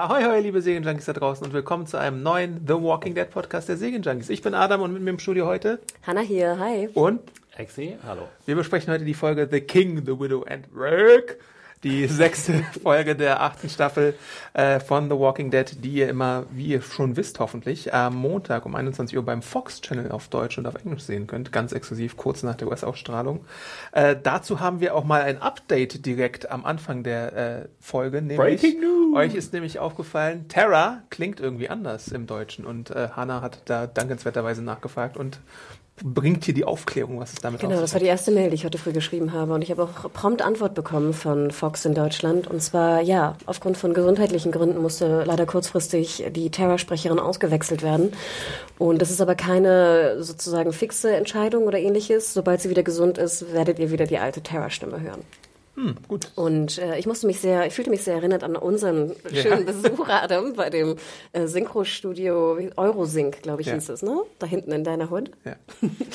Ahoi, hoi, liebe Serienjunkies da draußen und willkommen zu einem neuen The Walking Dead Podcast der Serienjunkies. Ich bin Adam und mit mir im Studio heute Hanna hier, hi. und Exi, hallo. wir besprechen heute die Folge The King, The Widow and Rick. Die sechste Folge der achten Staffel äh, von The Walking Dead, die ihr immer, wie ihr schon wisst hoffentlich, am Montag um 21 Uhr beim Fox Channel auf Deutsch und auf Englisch sehen könnt. Ganz exklusiv, kurz nach der US-Ausstrahlung. Äh, dazu haben wir auch mal ein Update direkt am Anfang der äh, Folge. Nämlich, Breaking News! Euch ist nämlich aufgefallen, Terra klingt irgendwie anders im Deutschen und äh, Hannah hat da dankenswerterweise nachgefragt und bringt hier die Aufklärung, was es damit Genau, das war die erste Mail, die ich heute früh geschrieben habe. Und ich habe auch prompt Antwort bekommen von Fox in Deutschland. Und zwar, ja, aufgrund von gesundheitlichen Gründen musste leider kurzfristig die Terra-Sprecherin ausgewechselt werden. Und das ist aber keine sozusagen fixe Entscheidung oder ähnliches. Sobald sie wieder gesund ist, werdet ihr wieder die alte Terra-Stimme hören. Hm, gut. Und äh, ich musste mich sehr, ich fühlte mich sehr erinnert an unseren schönen Besuch, Adam, bei dem äh, Synchro-Studio Eurosync, glaube ich, Ja. hieß es, ne? Da hinten in deiner Hut. Ja.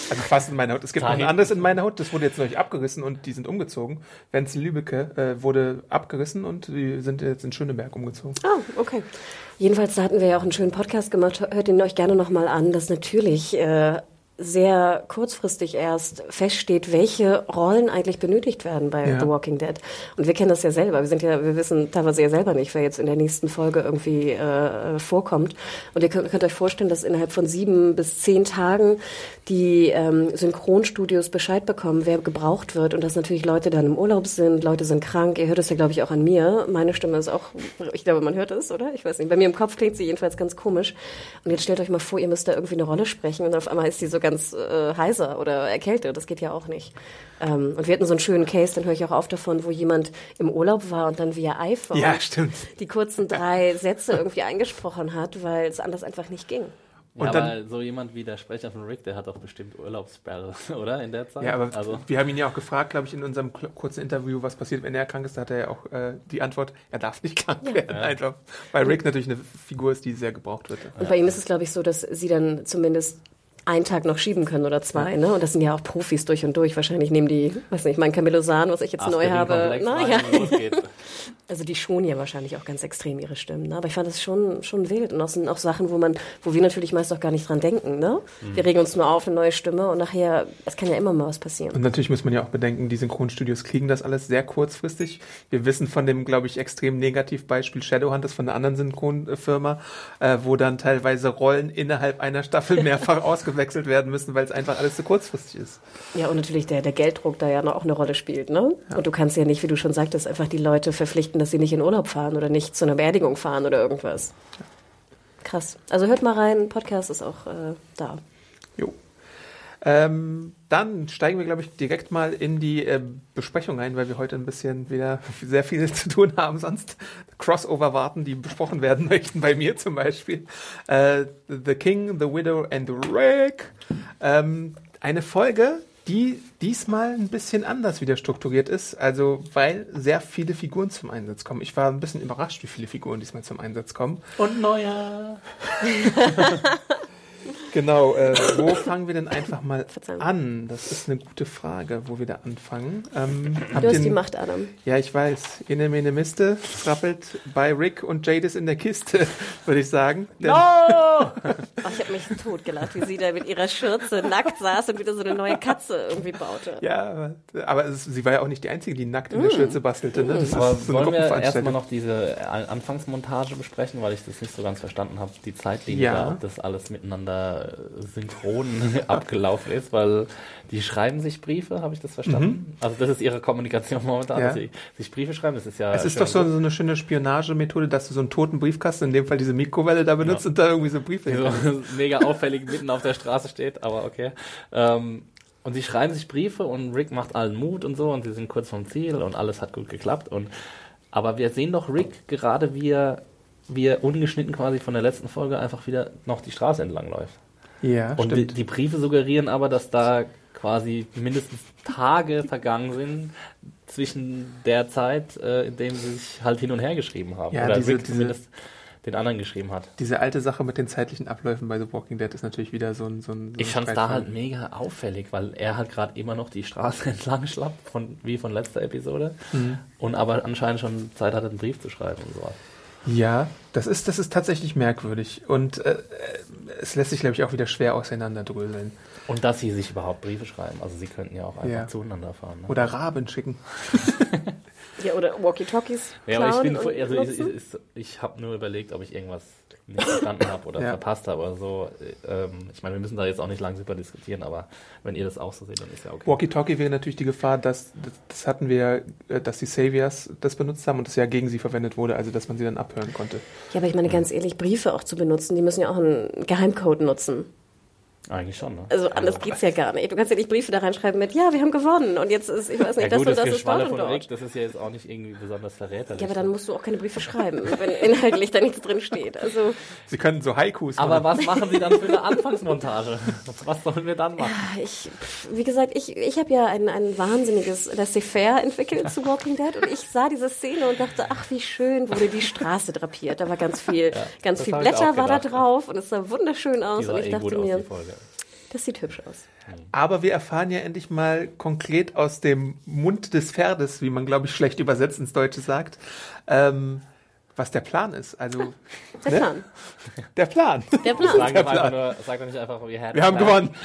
Also fast in meiner Hut. Es gibt noch ein anderes in meiner Hut, das wurde jetzt neulich abgerissen und die sind umgezogen. Wenzel Lübecke äh, wurde abgerissen und die sind jetzt in Schöneberg umgezogen. Ah, okay. Jedenfalls, da hatten wir ja auch einen schönen Podcast gemacht. Hört ihn euch gerne nochmal an, dass natürlich äh, sehr kurzfristig erst feststeht, welche Rollen eigentlich benötigt werden bei Ja. The Walking Dead. Und wir kennen das ja selber. Wir sind ja, wir wissen teilweise ja selber nicht, wer jetzt in der nächsten Folge irgendwie äh, vorkommt. Und ihr könnt, könnt euch vorstellen, dass innerhalb von sieben bis zehn Tagen die ähm, Synchronstudios Bescheid bekommen, wer gebraucht wird und dass natürlich Leute dann im Urlaub sind, Leute sind krank. Ihr hört es ja, glaube ich, auch an mir. Meine Stimme ist auch, ich glaube, man hört es, oder? Ich weiß nicht. Bei mir im Kopf klingt sie jedenfalls ganz komisch. Und jetzt stellt euch mal vor, ihr müsst da irgendwie eine Rolle sprechen und auf einmal ist sie so ganz äh, heiser oder erkältet. Das geht ja auch nicht. Ähm, und wir hatten so einen schönen Case, dann höre ich auch auf davon, wo jemand im Urlaub war und dann via iPhone Ja, die kurzen drei Sätze irgendwie eingesprochen hat, weil es anders einfach nicht ging. Und ja, dann- aber so jemand wie der Sprecher von Rick, der hat doch bestimmt Urlaubssperre, oder? In der Zeit? Ja, aber also, wir haben ihn ja auch gefragt, glaube ich, in unserem kurzen Interview, was passiert, wenn er krank ist. Da hat er ja auch äh, die Antwort, er darf nicht krank werden. Einfach. Weil Rick natürlich eine Figur ist, die sehr gebraucht wird. Und bei ihm ist es, glaube ich, so, dass sie dann zumindest einen Tag noch schieben können oder zwei, ne? Und das sind ja auch Profis durch und durch. Wahrscheinlich nehmen die, weiß nicht, mein Camellosan, was ich jetzt neu habe. Na, ja. Also die schonen ja wahrscheinlich auch ganz extrem ihre Stimmen. Ne? Aber ich fand das schon, schon wild. Und das sind auch Sachen, wo man, wo wir natürlich meist auch gar nicht dran denken. Ne? Wir regen uns nur auf, eine neue Stimme und nachher, es kann ja immer mal was passieren. Und natürlich muss man ja auch bedenken, die Synchronstudios kriegen das alles sehr kurzfristig. Wir wissen von dem, glaube ich, extrem Negativbeispiel Shadowhunters von einer anderen Synchronfirma, äh, wo dann teilweise Rollen innerhalb einer Staffel mehrfach ausgewechselt werden müssen, weil es einfach alles zu kurzfristig ist. Ja, und natürlich der, der Gelddruck da ja noch auch eine Rolle spielt, ne? Und du kannst ja nicht, wie du schon sagtest, einfach die Leute verpflichten, dass sie nicht in Urlaub fahren oder nicht zu einer Beerdigung fahren oder irgendwas. Krass. Also hört mal rein, Podcast ist auch äh, da. Jo. Ähm, dann steigen wir, glaube ich, direkt mal in die äh, Besprechung ein, weil wir heute ein bisschen wieder sehr viel zu tun haben, sonst Crossover warten, die besprochen werden möchten, bei mir zum Beispiel. Äh, the King, The Widow and the Rick. Ähm, eine Folge, die diesmal ein bisschen anders wieder strukturiert ist, also weil sehr viele Figuren zum Einsatz kommen. Ich war ein bisschen überrascht, wie viele Figuren diesmal zum Einsatz kommen. Und neuer. Genau, äh, wo fangen wir denn einfach mal Verzeihung. an? Das ist eine gute Frage, wo wir da anfangen. Ähm, Du hast ihr- die Macht, Adam. Ja, ich weiß. Ene mene Miste, es rappelt bei Rick und Jadis in der Kiste, würde ich sagen. Denn, Oh, ich habe mich totgelacht, wie sie da mit ihrer Schürze nackt saß und wieder so eine neue Katze irgendwie baute. Ja, aber, es, sie war ja auch nicht die Einzige, die nackt in der Schürze bastelte. Ne? Das Aber ist so eine wollen wir erstmal noch diese An- Anfangsmontage besprechen, weil ich das nicht so ganz verstanden habe, die Zeitlinie, Ja. da, ob das alles miteinander synchron abgelaufen ist, weil die schreiben sich Briefe, habe ich das verstanden? Also das ist ihre Kommunikation momentan, Mhm. Ja. dass sie sich Briefe schreiben, das ist ja Es ist doch so, so eine schöne Spionagemethode, dass du so einen toten Briefkasten, in dem Fall diese Mikrowelle da benutzt Ja. und da irgendwie so Briefe so mega auffällig mitten auf der Straße steht, aber okay. Ähm, und sie schreiben sich Briefe und Rick macht allen Mut und so und sie sind kurz vom Ziel und alles hat gut geklappt. Und, aber wir sehen doch Rick gerade, wie er, wie er ungeschnitten quasi von der letzten Folge einfach wieder noch die Straße entlang läuft. Ja, Und die, die Briefe suggerieren aber, dass da quasi mindestens Tage vergangen sind zwischen der Zeit, äh, in dem sie sich halt hin und her geschrieben haben. Ja, Oder diese- Rick diese- zumindest den anderen geschrieben hat. Diese alte Sache mit den zeitlichen Abläufen bei The Walking Dead ist natürlich wieder so ein. So ein so Ich fand es da halt mega auffällig, weil er halt gerade immer noch die Straße entlang schlappt, von, wie von letzter Episode. Mhm. Und aber anscheinend schon Zeit hatte, einen Brief zu schreiben und sowas. Ja, das ist, das ist tatsächlich merkwürdig. Und äh, äh, es lässt sich, glaube ich, auch wieder schwer auseinanderdröseln. Und dass sie sich überhaupt Briefe schreiben. Also sie könnten ja auch einfach Ja. zueinander fahren. Ne? Oder Raben schicken. Ja, oder Walkie-Talkies. ja, aber ich bin, also ich, ich, ich habe nur überlegt, ob ich irgendwas nicht verstanden habe oder Ja. verpasst habe oder so. Ähm, ich meine, wir müssen da jetzt auch nicht lang super diskutieren, aber wenn ihr das auch so seht, dann ist ja okay. Walkie-Talkie wäre natürlich die Gefahr, dass, das, das hatten wir, äh, dass die Saviors das benutzt haben und das ja gegen sie verwendet wurde, also dass man sie dann abhören konnte. Ja, aber ich meine ganz ehrlich, Briefe auch zu benutzen, die müssen ja auch einen Geheimcode nutzen. Eigentlich schon, ne? Also anders geht's ja gar nicht. Du kannst ja nicht Briefe da reinschreiben mit, ja, wir haben gewonnen und jetzt ist, ich weiß nicht, Ja das gut, und das das ist dort und von dort. Rick, das ist ja jetzt auch nicht irgendwie besonders verräterlich. Ja, aber dann musst du auch keine Briefe schreiben, wenn inhaltlich da nichts drin steht. Also Sie können so Haikus Aber machen. was machen Sie dann für eine Anfangsmontage? Was sollen wir dann machen? ich, wie gesagt, ich, ich habe ja ein, ein wahnsinniges Laissez-faire entwickelt zu Walking Dead und ich sah diese Szene und dachte, ach, wie schön wurde die Straße drapiert. Da war ganz viel, ganz das viel Blätter war da drauf und es sah wunderschön aus Die sah und ich eh dachte gut aus, mir, die Folge. Das sieht hübsch aus. Aber wir erfahren ja endlich mal konkret aus dem Mund des Pferdes, wie man, glaube ich, schlecht übersetzt ins Deutsche sagt, ähm, was der Plan ist. Also Der Ne? Plan. der Plan. Der Plan. Sag doch einfach nur, sag doch nicht einfach, we had Wir haben gewonnen.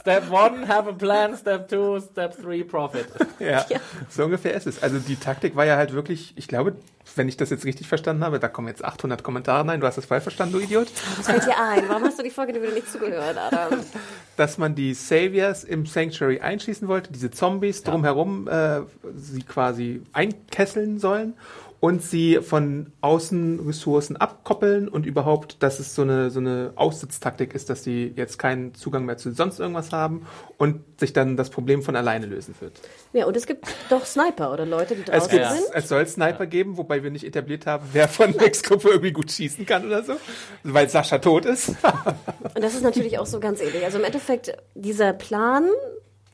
Step one, have a plan. Step two, step three, profit. Ja, so ungefähr ist es. Also die Taktik war ja halt wirklich, ich glaube, wenn ich das jetzt richtig verstanden habe, da kommen jetzt 800 Kommentare rein, du hast das falsch verstanden, du Idiot, Was fällt dir ein? Warum hast du die Folge wieder nicht zugehört, Adam? dass man die Saviors im Sanctuary einschießen wollte, diese Zombies drumherum äh, sie quasi einkesseln sollen und sie von Außenressourcen abkoppeln und überhaupt, dass es so eine, so eine Aussitztaktik ist, dass sie jetzt keinen Zugang mehr zu sonst irgendwas haben und sich dann das Problem von alleine lösen wird. Ja, und es gibt doch Sniper oder Leute, die Es, draußen gibt, Ja. sind. es soll Sniper geben, wobei wir nicht etabliert haben, wer von Ricks Gruppe irgendwie gut schießen kann oder so, weil Sascha tot ist. Und das ist natürlich auch so ganz ähnlich. Also im Endeffekt, dieser Plan,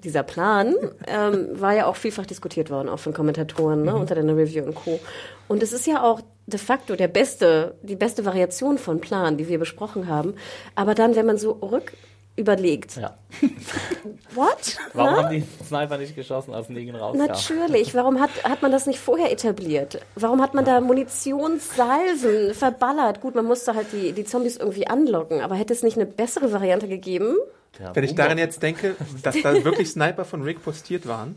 dieser Plan ähm, war ja auch vielfach diskutiert worden, auch von Kommentatoren ne, unter deiner Review und Co. Und es ist ja auch de facto der beste, die beste Variation von Plan, die wir besprochen haben. Aber dann, wenn man so rück überlegt, Ja. what? Warum Na? haben die Sniper nicht geschossen, als Negan rauskam? Natürlich. Warum hat, hat man das nicht vorher etabliert? Warum hat man da Munitionssalven verballert? Gut, man musste halt die, die Zombies irgendwie anlocken, aber hätte es nicht eine bessere Variante gegeben? Wenn ich daran jetzt denke, dass da wirklich Sniper von Rick postiert waren,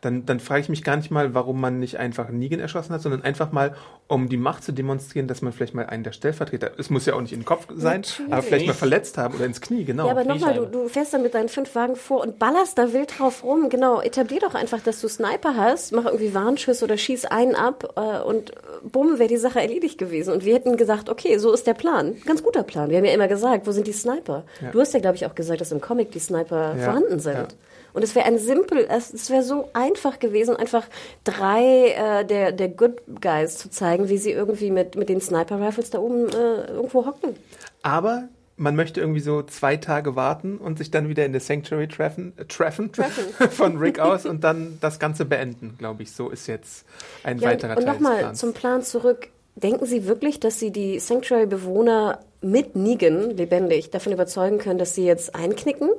dann, dann frage ich mich gar nicht mal, warum man nicht einfach Negan erschossen hat, sondern einfach mal, um die Macht zu demonstrieren, dass man vielleicht mal einen der Stellvertreter, es muss ja auch nicht in den Kopf sein, Natürlich. aber vielleicht mal verletzt haben oder ins Knie, genau. Ja, aber nochmal, du, du fährst dann mit deinen fünf Wagen vor und ballerst da wild drauf rum. Genau, etablier doch einfach, dass du Sniper hast, mach irgendwie Warnschüsse oder schieß einen ab äh, und bumm, wäre die Sache erledigt gewesen. Und wir hätten gesagt, okay, so ist der Plan. Ganz guter Plan. Wir haben ja immer gesagt, wo sind die Sniper? Ja. Du hast ja, glaube ich, auch gesagt, dass im Comic die Sniper Ja, vorhanden sind. ja. Und es wäre ein simpel, es, wäre so einfach gewesen, einfach drei äh, der, der Good Guys zu zeigen, wie sie irgendwie mit, mit den Sniper-Rifles da oben äh, irgendwo hocken. Aber man möchte irgendwie so zwei Tage warten und sich dann wieder in der Sanctuary treffen, äh, treffen, von Rick aus und dann das Ganze beenden, glaube ich. So ist jetzt ein Ja, weiterer und Teil des nochmal zum Plan zurück. Denken Sie wirklich, dass Sie die Sanctuary-Bewohner mit Negan lebendig davon überzeugen können, dass sie jetzt einknicken?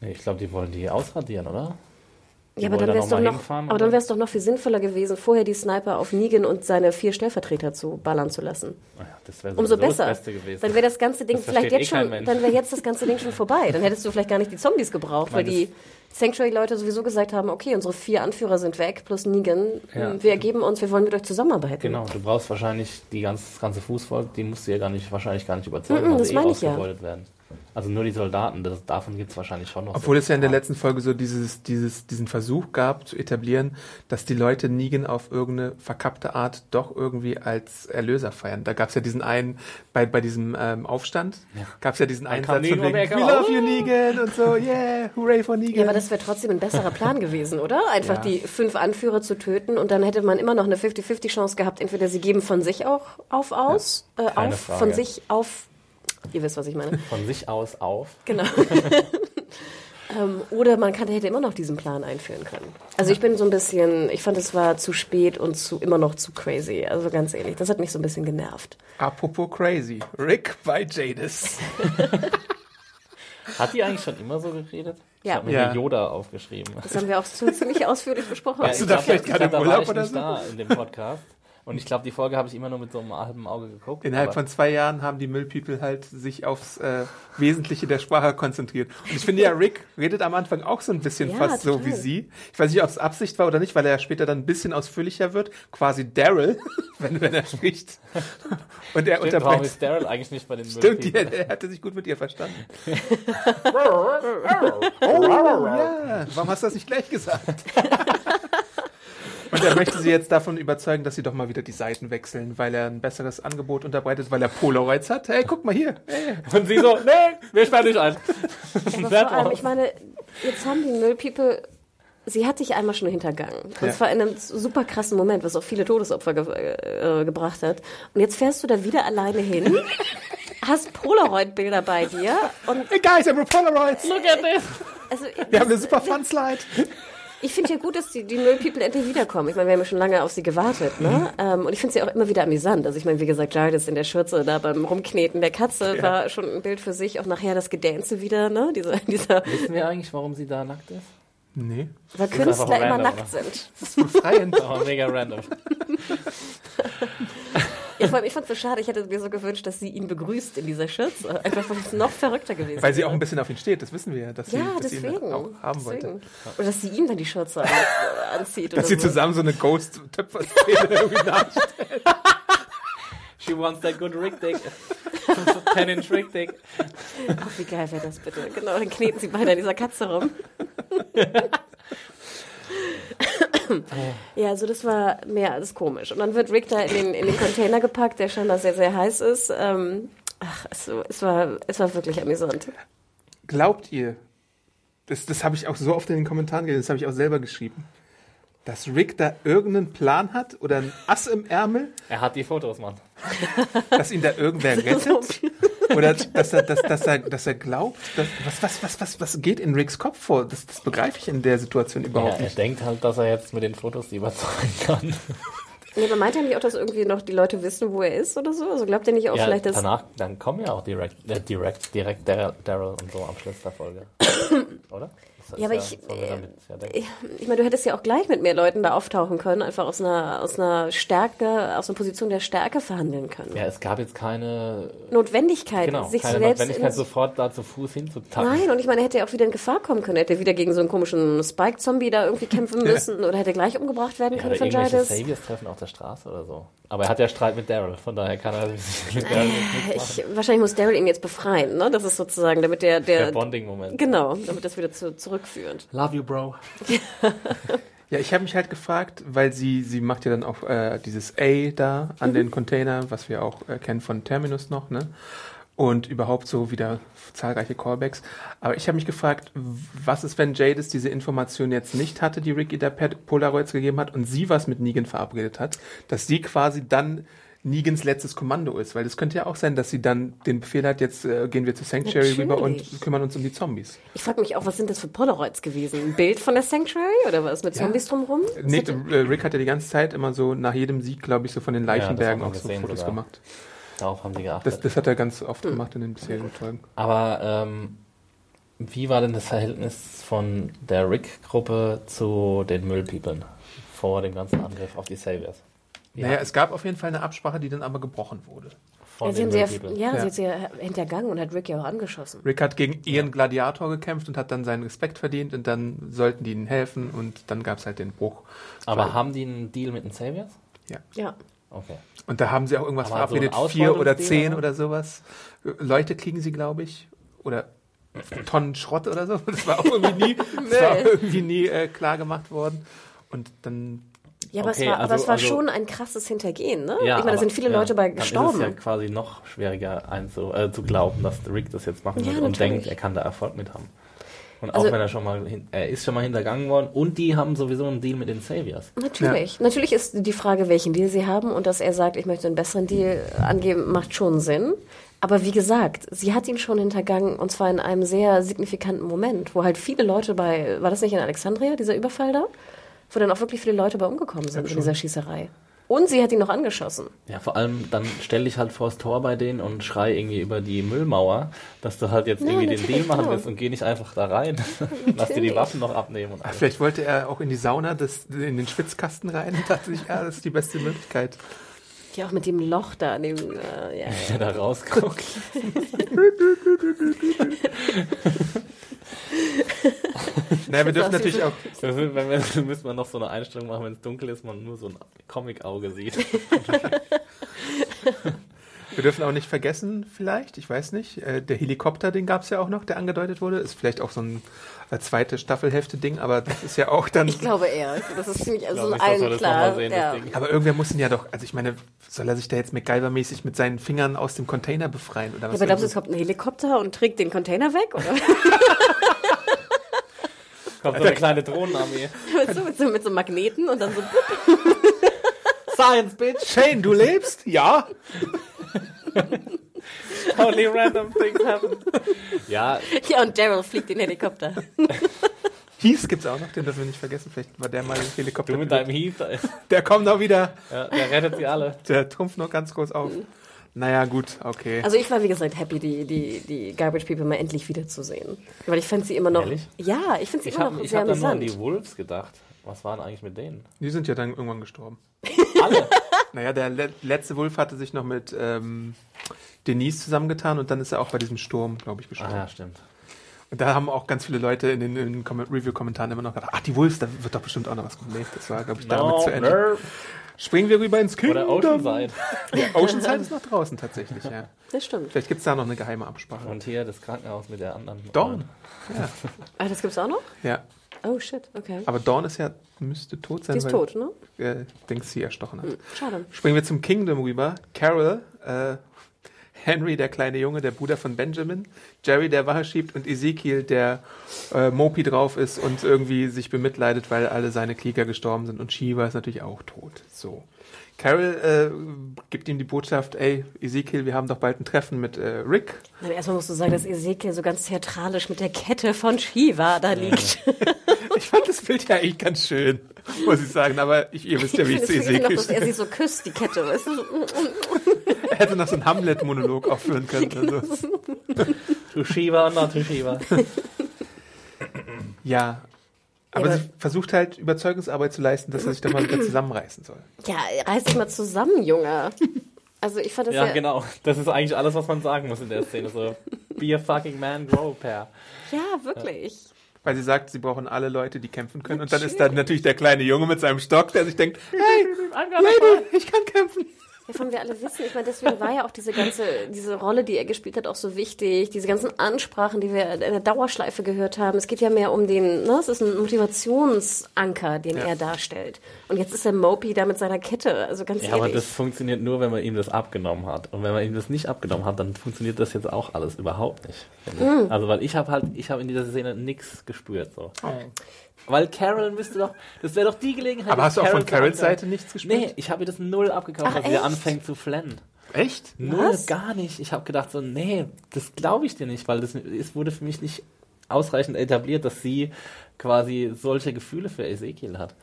Nee, ich glaube, die wollen die ausradieren, oder? Die Ja, aber dann da wäre es doch, noch hinfahren, aber doch viel sinnvoller gewesen, vorher die Sniper auf Negan und seine vier Stellvertreter zu ballern zu lassen. Naja, das wäre Umso besser. das Beste gewesen. Dann wäre das ganze Ding Das vielleicht versteht jetzt eh schon, dann wäre jetzt das ganze Ding schon vorbei. Dann hättest du vielleicht gar nicht die Zombies gebraucht, weil meine, die Sanctuary-Leute sowieso gesagt haben, okay, unsere vier Anführer sind weg, plus Negan. Ja. Wir ergeben uns, wir wollen mit euch zusammenarbeiten. Genau, du brauchst wahrscheinlich die ganze, das ganze Fußvolk, die musst du ja gar nicht, wahrscheinlich gar nicht überzeugen, Mm, mm, weil das sie eh meine ich ja. werden. Also nur die Soldaten, das, davon gibt es wahrscheinlich schon noch. Obwohl so es ja in der letzten Folge so dieses, dieses, diesen Versuch gab zu etablieren, dass die Leute Negan auf irgendeine verkappte Art doch irgendwie als Erlöser feiern. Da gab es ja diesen einen, bei, bei diesem ähm, Aufstand, Ja. gab es ja diesen einen Satz von Negan wegen, We love you oh." Negan und so, yeah, hooray for Negan. Ja, aber das wäre trotzdem ein besserer Plan gewesen, oder? Einfach Ja. die fünf Anführer zu töten und dann hätte man immer noch eine 50-50 Chance gehabt. Entweder sie geben von sich auch auf aus, äh, Keine auf, Frage. von sich auf. Ihr wisst, was ich meine. Von sich aus auf. Genau. ähm, oder man kann, hätte immer noch diesen Plan einführen können. Also ich bin so ein bisschen, ich fand, es war zu spät und zu immer noch zu crazy. Also ganz ehrlich, das hat mich so ein bisschen genervt. Apropos crazy, Rick bei Jadis. Hat die eigentlich schon immer so geredet? Ich Ja. habe mir Ja. Yoda aufgeschrieben. Das haben wir auch so ziemlich ausführlich besprochen. Ja, Warst du ich da vielleicht ich gerade im Urlaub ich oder nicht so? da in dem Podcast. Und ich glaube, die Folge habe ich immer nur mit so einem halben Auge geguckt. Innerhalb von zwei Jahren haben die Müllpeople halt sich aufs äh, Wesentliche der Sprache konzentriert. Und ich finde ja, Rick redet am Anfang auch so ein bisschen Ja, fast so total. wie sie. Ich weiß nicht, ob es Absicht war oder nicht, weil er ja später dann ein bisschen ausführlicher wird. Quasi Daryl, wenn, wenn er spricht. Und er Stimmt, warum ist Daryl eigentlich nicht bei den Stimmt, Müllpeople? er hatte sich gut mit ihr verstanden. oh, ja. Warum hast du das nicht gleich gesagt? Und er möchte sie jetzt davon überzeugen, dass sie doch mal wieder die Seiten wechseln, weil er ein besseres Angebot unterbreitet, weil er Polaroids hat. Hey, guck mal hier. Hey. Und sie so, nee, wir sperren dich ein. Aber vor allem, ich meine, jetzt haben die Müllpeople, sie hat dich einmal schon hintergangen. Und Ja. zwar in einem super krassen Moment, was auch viele Todesopfer ge äh, gebracht hat. Und jetzt fährst du da wieder alleine hin, hast Polaroid-Bilder bei dir und Hey guys, I brought Polaroids. Look at this. also, Wir haben eine super Fun-Slide. Ich finde ja gut, dass die, die Müllpeople endlich wiederkommen. Ich meine, wir haben ja schon lange auf sie gewartet, ne? Ähm, und ich finde sie auch immer wieder amüsant. Also ich meine, wie gesagt, Jardis in der Schürze da beim Rumkneten der Katze war schon ein Bild für sich. Auch nachher das Gedänse wieder, ne? Dieser, dieser Wissen wir eigentlich, warum sie da nackt ist? Nee, weil Künstler immer random, nackt ne? sind. das ist befreiend. Aber mega random. Ja, vor allem, ich fand es so schade, ich hätte mir so gewünscht, dass sie ihn begrüßt in dieser Schürze. Einfach, weil es noch verrückter gewesen Weil sie wäre. auch ein bisschen auf ihn steht, das wissen wir ja, dass sie, Ja, dass sie ihn deswegen. auch haben deswegen. wollte. Oder dass sie ihm dann die Schürze äh, anzieht. Dass oder sie so. zusammen so eine Ghost-Töpfer-Szene irgendwie nachstellen. She wants that good Rick Dick. 10-inch Rick Dick. Ach, wie geil wäre das bitte. Genau, dann kneten sie beide an dieser Katze rum. ja, also das war mehr als komisch. Und dann wird Rick da in den, in den Container gepackt, der scheinbar sehr, sehr heiß ist. Ähm, ach, es, es, war, es war wirklich amüsant. Glaubt ihr, das, das habe ich auch so oft in den Kommentaren gelesen, das habe ich auch selber geschrieben, dass Rick da irgendeinen Plan hat oder ein Ass im Ärmel, Er hat die Fotos, Mann. dass ihn da irgendwer rettet? Oder dass er, dass, dass er, dass er glaubt, dass, was, was, was, was, was geht in Ricks Kopf vor? Das, das begreife ich in der Situation Ja, überhaupt er nicht. denkt halt, dass er jetzt mit den Fotos die überzeugen kann. Nee, aber meint er nicht auch, dass irgendwie noch die Leute wissen, wo er ist oder so? Also glaubt er nicht auch ja, vielleicht, dass... danach, dann kommen ja auch direkt, äh, direkt, direkt Dar- Daryl und so am Schluss der Folge. Oder? Das Ja, aber ist ich, ja, denkt. ich, meine, du hättest ja auch gleich mit mehr Leuten da auftauchen können, einfach aus einer, aus einer Stärke, aus einer Position der Stärke verhandeln können. ja, es gab jetzt keine, Notwendigkeit, genau, sich keine selbst Notwendigkeit, in, sofort da zu Fuß hinzutappen. Nein, und ich meine, er hätte ja auch wieder in Gefahr kommen können. Er hätte wieder gegen so einen komischen Spike-Zombie da irgendwie kämpfen müssen oder hätte gleich umgebracht werden Ja, können von Jadis. Saviors treffen auf der Straße oder so. Aber er hat ja Streit mit Daryl, von daher kann er sich mit Daryl nichts machen. Ich, wahrscheinlich muss Daryl ihn jetzt befreien, ne? Das ist sozusagen, damit der, der, Der Bonding-Moment. genau, damit das wieder zu, zurückführt. Love you, Bro. Ja, ich habe mich halt gefragt, weil sie, sie macht ja dann auch äh, dieses A da an den Container, was wir auch äh, kennen von Terminus noch, ne? Und überhaupt so wieder zahlreiche Callbacks. Aber ich habe mich gefragt, was ist, wenn Jadis diese Information jetzt nicht hatte, die Ricky der Pet- Polaroids gegeben hat und sie was mit Negan verabredet hat, dass sie quasi dann Negans letztes Kommando ist, weil es könnte ja auch sein, dass sie dann den Befehl hat, jetzt äh, gehen wir zu Sanctuary rüber und Natürlich. kümmern uns um die Zombies. Ich frage mich auch, was sind das für Polaroids gewesen? Ein Bild von der Sanctuary oder was mit Ja. Zombies drumrum? Nee, äh, Rick hat ja die ganze Zeit immer so nach jedem Sieg, glaube ich, so von den Leichenbergen hat auch so Fotos sogar. gemacht. Darauf haben sie Das, geachtet. das hat er ganz oft gemacht in den bisherigen Folgen. Aber ähm, wie war denn das Verhältnis von der Rick-Gruppe zu den Müllpeoplen vor dem ganzen Angriff auf die Saviors? Naja, hat- es gab auf jeden Fall eine Absprache, die dann aber gebrochen wurde. von Ja, sie, den haben sie ja, ja, Ja. sie hat sie ja hintergangen und hat Rick ja auch angeschossen. Rick hat gegen ihren Gladiator gekämpft und hat dann seinen Respekt verdient und dann sollten die ihnen helfen und dann gab es halt den Bruch. Aber haben die einen Deal mit den Saviors? Ja. Okay. Und da haben sie auch irgendwas Aber so verabredet, vier oder zehn oder? sowas. Leute kriegen sie, glaube ich. oder Tonnen Schrott oder so. Das war auch irgendwie nie, war irgendwie nie äh, klar gemacht worden. Und dann Ja, aber, Okay, es war, aber also- es war also- schon ein krasses Hintergehen, ne? Ja, ich meine, da aber- sind viele ja, Leute bei dann Ist gestorben. es ja quasi noch schwieriger einzu, äh, zu glauben, dass Rick das jetzt machen Ja, wird und natürlich. denkt, er kann da Erfolg mit haben. Und Also- auch wenn er schon mal, hin, er ist schon mal hintergangen worden und die haben sowieso einen Deal mit den Saviors. Natürlich. Natürlich ist die Frage, welchen Deal sie haben und dass er sagt, ich möchte einen besseren Deal angeben, macht schon Sinn. Aber wie gesagt, sie hat ihn schon hintergangen und zwar in einem sehr signifikanten Moment, wo halt viele Leute bei, war das nicht in Alexandria, dieser Überfall da? Wo dann auch wirklich viele Leute bei umgekommen sind in dieser Schießerei. Und sie hat ihn noch angeschossen. Ja, vor allem dann stell dich halt vors Tor bei denen und schrei irgendwie über die Müllmauer, dass du halt jetzt Ja, irgendwie den Deal machen klar. willst und geh nicht einfach da rein. Lass dir die Waffen noch abnehmen und alles. Vielleicht wollte er auch in die Sauna, das, in den Schwitzkasten rein und dachte sich, ja, das ist die beste Möglichkeit. Ja, auch mit dem Loch da an dem, äh, ja. Der da rausguckt. Naja, wir dürfen natürlich auch, wenn wir, müssen wir noch so eine Einstellung machen, wenn es dunkel ist, man nur so ein Comic-Auge sieht. wir dürfen auch nicht vergessen, vielleicht, ich weiß nicht, äh, der Helikopter, den gab es ja auch noch, der angedeutet wurde, ist vielleicht auch so ein äh, zweite Staffelhälfte-Ding, aber das ist ja auch dann. Ich glaube eher. Das ist ziemlich, also allen das klar. sehen, ja. Ding. Aber irgendwer muss ihn ja doch, also ich meine, soll er sich da jetzt MacGyver-mäßig mit seinen Fingern aus dem Container befreien oder was? Aber glaubst du, es kommt ein Helikopter und trägt den Container weg? Oder? Kommt so eine kleine Drohnenarmee. mit, so, mit, so, mit so Magneten und dann so. Science, bitch! Shane, du lebst? Ja. Totally random things happen. Ja, Ja, und Daryl fliegt den Helikopter. Heath gibt's auch noch, den dürfen wir nicht vergessen. Vielleicht war der mal ein Helikopter. du mit deinem Heath, Der kommt noch wieder. ja, der rettet sie alle. Der trumpft noch ganz groß auf. Naja, gut, okay. Also ich war, wie gesagt, happy, die, die, die Garbage People mal endlich wiederzusehen. Weil ich fand sie immer noch. Ehrlich? Ja, ich finde sie Ich immer habe noch ich sehr hab dann nur an die Wolves gedacht. Was waren eigentlich mit denen? Die sind ja dann irgendwann gestorben. Alle. Naja, der le letzte Wolf hatte sich noch mit ähm, Denise zusammengetan und dann ist er auch bei diesem Sturm, glaube ich, Ah gestorben. ja, stimmt. Und da haben auch ganz viele Leute in den, den Review-Kommentaren immer noch gedacht, ach, die Wolves, da wird doch bestimmt auch noch was kommen. Nee, das war, glaube ich, damit No, zu Ende. nerve. Springen wir rüber ins Kingdom. Oder Oceanside. Ja, Oceanside ist noch draußen tatsächlich, ja. Das stimmt. Vielleicht gibt es da noch eine geheime Absprache. Und hier das Krankenhaus mit der anderen. Dawn. Ja, Ah, das gibt's auch noch? ja. Oh shit, okay. Aber Dawn ist ja, müsste tot sein, Die ist tot, ne? äh, Dings sie erstochen hat. Schade. Springen wir zum Kingdom rüber. Carol, äh, Henry, der kleine Junge, der Bruder von Benjamin, Jerry, der Wache schiebt und Ezekiel, der äh, Mopi drauf ist und irgendwie sich bemitleidet, weil alle seine Krieger gestorben sind und Shiva ist natürlich auch tot. So. Carol äh, gibt ihm die Botschaft, ey, Ezekiel, wir haben doch bald ein Treffen mit äh, Rick. Nein, erstmal musst du sagen, dass Ezekiel so ganz theatralisch mit der Kette von Shiva da liegt. Ich fand das Bild ja eigentlich ganz schön, muss ich sagen, aber ich, ihr wisst ja, wie ich ich zu finde noch, dass er sie so küsst, die Kette. Weißt du? Er hätte noch so einen Hamlet-Monolog aufführen können. Also. To Shiva und not to Shiva. Ja. Aber Ja, sie versucht halt Überzeugungsarbeit zu leisten, dass er sich doch mal wieder zusammenreißen soll. Ja, reiß dich mal zusammen, Junge. Also ich fand das Ja, ja, genau. Das ist eigentlich alles, was man sagen muss in der Szene. So, be a fucking man, grow a pair. ja, wirklich. Weil sie sagt, sie brauchen alle Leute, die kämpfen können. Und dann ist da natürlich der kleine Junge mit seinem Stock, der sich denkt, hey, Lady, ich kann kämpfen. Ja, von wir alle wissen, ich meine, deswegen war ja auch diese ganze, diese Rolle, die er gespielt hat, auch so wichtig. Diese ganzen Ansprachen, die wir in der Dauerschleife gehört haben. Es geht ja mehr um den, ne, es ist ein Motivationsanker, den Ja. er darstellt. Und jetzt ist der Mopey da mit seiner Kette, also ganz Ja, aber ehrlich. das funktioniert nur, wenn man ihm das abgenommen hat. Und wenn man ihm das nicht abgenommen hat, dann funktioniert das jetzt auch alles überhaupt nicht. Mhm. ich. Also, weil ich habe halt, ich habe in dieser Szene nichts gespürt. So. Weil Carol müsste doch, das wäre doch die Gelegenheit. Aber hast du auch von Carol Carols. Seite nichts gespürt? Nee, ich habe ihr das null abgekauft, Ach, weil sie anfängt zu flennen. Echt? Null, Was? gar nicht. Ich habe gedacht so, nee, das glaube ich dir nicht, weil das es wurde für mich nicht ausreichend etabliert, dass sie quasi solche Gefühle für Ezekiel hat.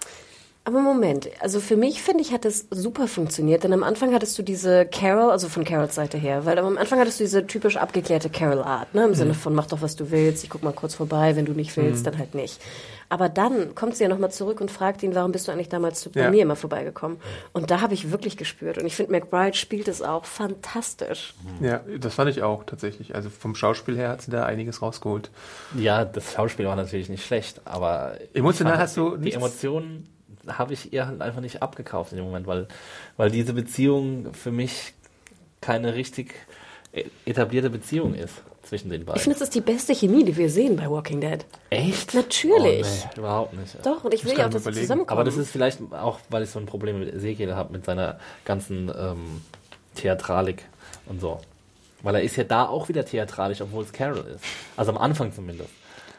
Aber Moment, also für mich finde ich, hat das super funktioniert, denn am Anfang hattest du diese Carol, also von Carols Seite her, weil am Anfang hattest du diese typisch abgeklärte Carol-Art, ne, im Sinne von mach doch, was du willst, ich guck mal kurz vorbei, wenn du nicht willst, dann halt nicht. Aber dann kommt sie ja nochmal zurück und fragt ihn, warum bist du eigentlich damals bei Ja. mir immer vorbeigekommen? Und da habe ich wirklich gespürt und ich finde, McBride spielt es auch fantastisch. Ja, das fand ich auch tatsächlich. Also vom Schauspiel her hat sie da einiges rausgeholt. Ja, das Schauspiel war natürlich nicht schlecht, aber Emotional hast du die nichts- Emotionen habe ich ihr halt einfach nicht abgekauft in dem Moment, weil weil diese Beziehung für mich keine richtig e- etablierte Beziehung ist. zwischen den Ich beiden. finde, es ist die beste Chemie, die wir sehen bei Walking Dead. Echt? Natürlich. Oh, nee, überhaupt nicht. Doch, und ich will Ich ja kann auch, dass sie zusammenkommen. Aber das ist vielleicht auch, weil ich so ein Problem mit Ezekiel habe, mit seiner ganzen ähm, Theatralik und so. Weil er ist ja da auch wieder theatralisch, obwohl es Carol ist. Also am Anfang zumindest.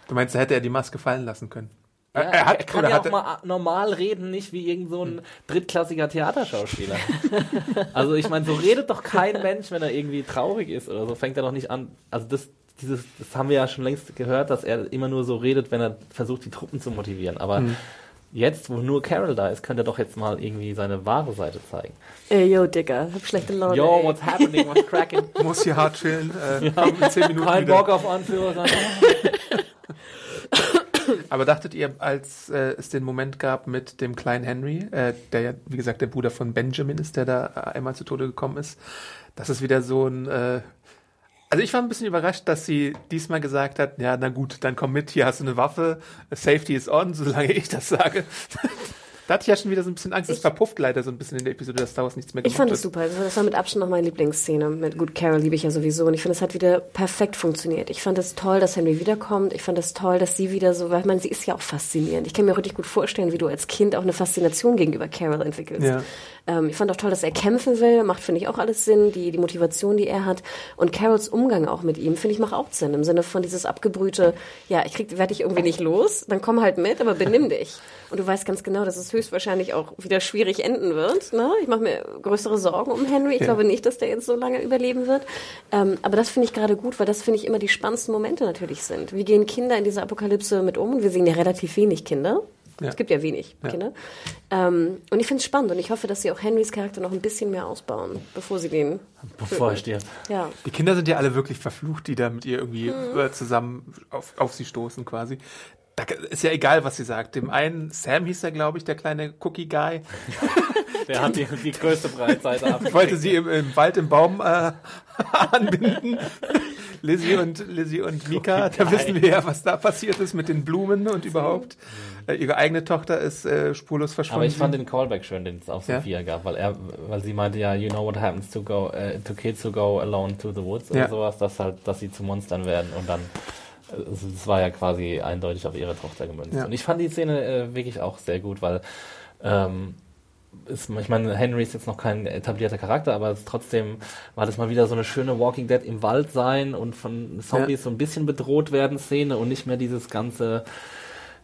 Du meinst, da hätte er die Maske fallen lassen können? Ja, er, er hat, er kann ja auch er- mal normal reden, nicht wie irgend so ein drittklassiger Theaterschauspieler. also ich meine, so redet doch kein Mensch, wenn er irgendwie traurig ist oder so, fängt er doch nicht an. Also das, dieses, das haben wir ja schon längst gehört, dass er immer nur so redet, wenn er versucht, die Truppen zu motivieren. Aber Mhm. jetzt, wo nur Carol da ist, könnte er doch jetzt mal irgendwie seine wahre Seite zeigen. Ey, yo, Digga, hab schlechte Laune. Yo, ey. what's happening? What's cracking? muss hier hart chillen. Äh, komm in 10 Minuten Kein wieder. Bock auf Anführer sein. Aber dachtet ihr, als äh, es den Moment gab mit dem kleinen Henry, äh, der ja, wie gesagt, der Bruder von Benjamin ist, der da äh, einmal zu Tode gekommen ist, dass es wieder so ein. Äh, also ich war ein bisschen überrascht, dass sie diesmal gesagt hat, ja, na gut, dann komm mit, hier hast du eine Waffe, Safety is on, solange ich das sage. da hatte ich ja schon wieder so ein bisschen Angst. Es verpufft leider so ein bisschen in der Episode, dass daraus nichts mehr Ich fand das super. Das war mit Abstand noch meine Lieblingsszene. Mit, gut, Carol liebe ich ja sowieso. Und ich finde, es hat wieder perfekt funktioniert. Ich fand es toll, dass Henry wiederkommt. Ich fand es toll, dass sie wieder so, weil ich meine, sie ist ja auch faszinierend. Ich kann mir auch richtig gut vorstellen, wie du als Kind auch eine Faszination gegenüber Carol entwickelst. Ja. Ähm, ich fand auch toll, dass er kämpfen will. Macht, finde ich, auch alles Sinn. Die, die Motivation, die er hat. Und Carols Umgang auch mit ihm, finde ich, macht auch Sinn. Im Sinne von dieses abgebrühte, ja, ich krieg, werde dich irgendwie nicht los. Dann komm halt mit, aber benimm dich. Und du weißt ganz genau, dass es höchstwahrscheinlich auch wieder schwierig enden wird. Ne? Ich mache mir größere Sorgen um Henry. Ich Ja. glaube nicht, dass der jetzt so lange überleben wird. Ähm, aber das finde ich gerade gut, weil das finde ich immer die spannendsten Momente natürlich sind. Wie gehen Kinder in dieser Apokalypse mit um? Und wir sehen ja relativ wenig Kinder. Ja. Es gibt ja wenig Ja. Kinder. Ähm, und ich finde es spannend und ich hoffe, dass sie auch Henrys Charakter noch ein bisschen mehr ausbauen, bevor sie den. Bevor er stirbt. Ja. Die Kinder sind ja alle wirklich verflucht, die da mit ihr irgendwie Mhm. äh, zusammen auf, auf sie stoßen quasi. Da ist ja egal, was sie sagt. Dem einen, Sam hieß er, glaube ich, der kleine Cookie-Guy, Der hat die, die größte Breitseite ab. wollte sie im, im Wald im Baum äh, anbinden. Lizzie und, Lizzie und Mika, da wissen wir ja, was da passiert ist mit den Blumen und überhaupt. Äh, ihre eigene Tochter ist äh, spurlos verschwunden. Aber ich fand den Callback schön, den es auf Ja? Sophia gab, weil er, weil sie meinte ja, you know what happens to go, äh, to kids who go alone to the woods oder Ja. sowas, dass halt, dass sie zu Monstern werden und dann, das war ja quasi eindeutig auf ihre Tochter gemünzt. Ja. Und ich fand die Szene äh, wirklich auch sehr gut, weil, ähm, ist, ich meine, Henry ist jetzt noch kein etablierter Charakter, aber es, trotzdem war das mal wieder so eine schöne Walking Dead im Wald sein und von Zombies so ein bisschen bedroht werden Szene und nicht mehr dieses ganze,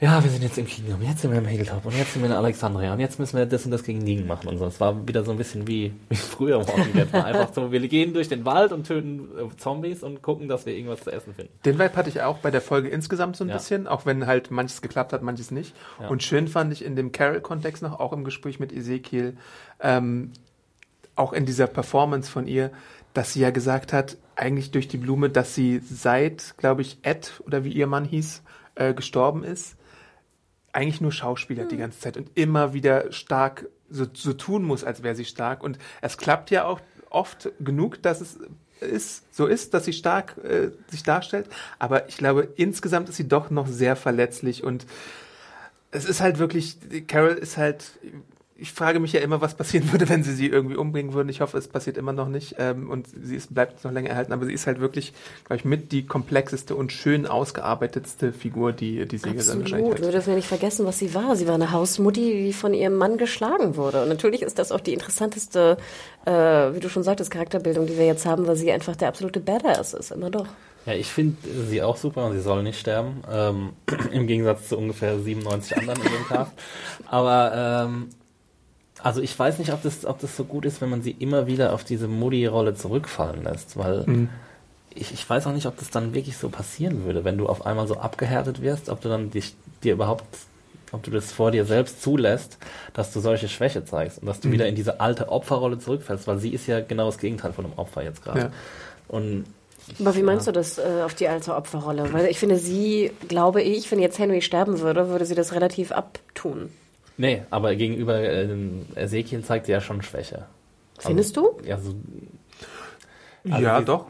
ja, wir sind jetzt im Kingdom, jetzt sind wir im Hilltop und jetzt sind wir in Alexandria und jetzt müssen wir das und das gegen Negan machen und so. Es war wieder so ein bisschen wie, wie früher Walking Dead. War einfach so, wir gehen durch den Wald und töten äh, Zombies und gucken, dass wir irgendwas zu essen finden. Den Vibe hatte ich auch bei der Folge insgesamt so ein Ja. bisschen, auch wenn halt manches geklappt hat, manches nicht. Ja. Und schön fand ich in dem Carol-Kontext noch, auch im Gespräch mit Ezekiel, ähm, auch in dieser Performance von ihr, dass sie ja gesagt hat, eigentlich durch die Blume, dass sie seit, glaube ich, Ed oder wie ihr Mann hieß, äh, gestorben ist, eigentlich nur Schauspieler die ganze Zeit und immer wieder stark so, so tun muss, als wäre sie stark. Und es klappt ja auch oft genug, dass es ist, so ist, dass sie stark äh, sich darstellt. Aber ich glaube, insgesamt ist sie doch noch sehr verletzlich und es ist halt wirklich, Carol ist halt, ich frage mich ja immer, was passieren würde, wenn sie sie irgendwie umbringen würden. Ich hoffe, es passiert immer noch nicht ähm, und sie ist, bleibt noch länger erhalten, aber sie ist halt wirklich, glaube ich, mit die komplexeste und schön ausgearbeitetste Figur, die die Serie dann wahrscheinlich Absolut. Wir hat. dürfen ja nicht vergessen, was sie war. Sie war eine Hausmutti, die von ihrem Mann geschlagen wurde. Und natürlich ist das auch die interessanteste, äh, wie du schon sagtest, Charakterbildung, die wir jetzt haben, weil sie einfach der absolute Badass ist. Immer doch. Ja, ich finde sie auch super und sie soll nicht sterben. Ähm, Im Gegensatz zu ungefähr 97 anderen in dem Cast. Aber ähm, also ich weiß nicht, ob das, ob das so gut ist, wenn man sie immer wieder auf diese Mutti-Rolle zurückfallen lässt, weil ich, ich weiß auch nicht, ob das dann wirklich so passieren würde, wenn du auf einmal so abgehärtet wirst, ob du dann dich, dir überhaupt, ob du das vor dir selbst zulässt, dass du solche Schwäche zeigst und dass du wieder in diese alte Opferrolle zurückfällst, weil sie ist ja genau das Gegenteil von einem Opfer jetzt gerade. Ja. Und Aber wie meinst du das äh, auf die alte Opferrolle? Weil ich finde, sie, glaube ich, wenn jetzt Henry sterben würde, würde sie das relativ abtun. Nee, aber gegenüber ähm, Ezekiel zeigt sie ja schon Schwäche. Findest also, du? Ja, so, Also ja, die- doch.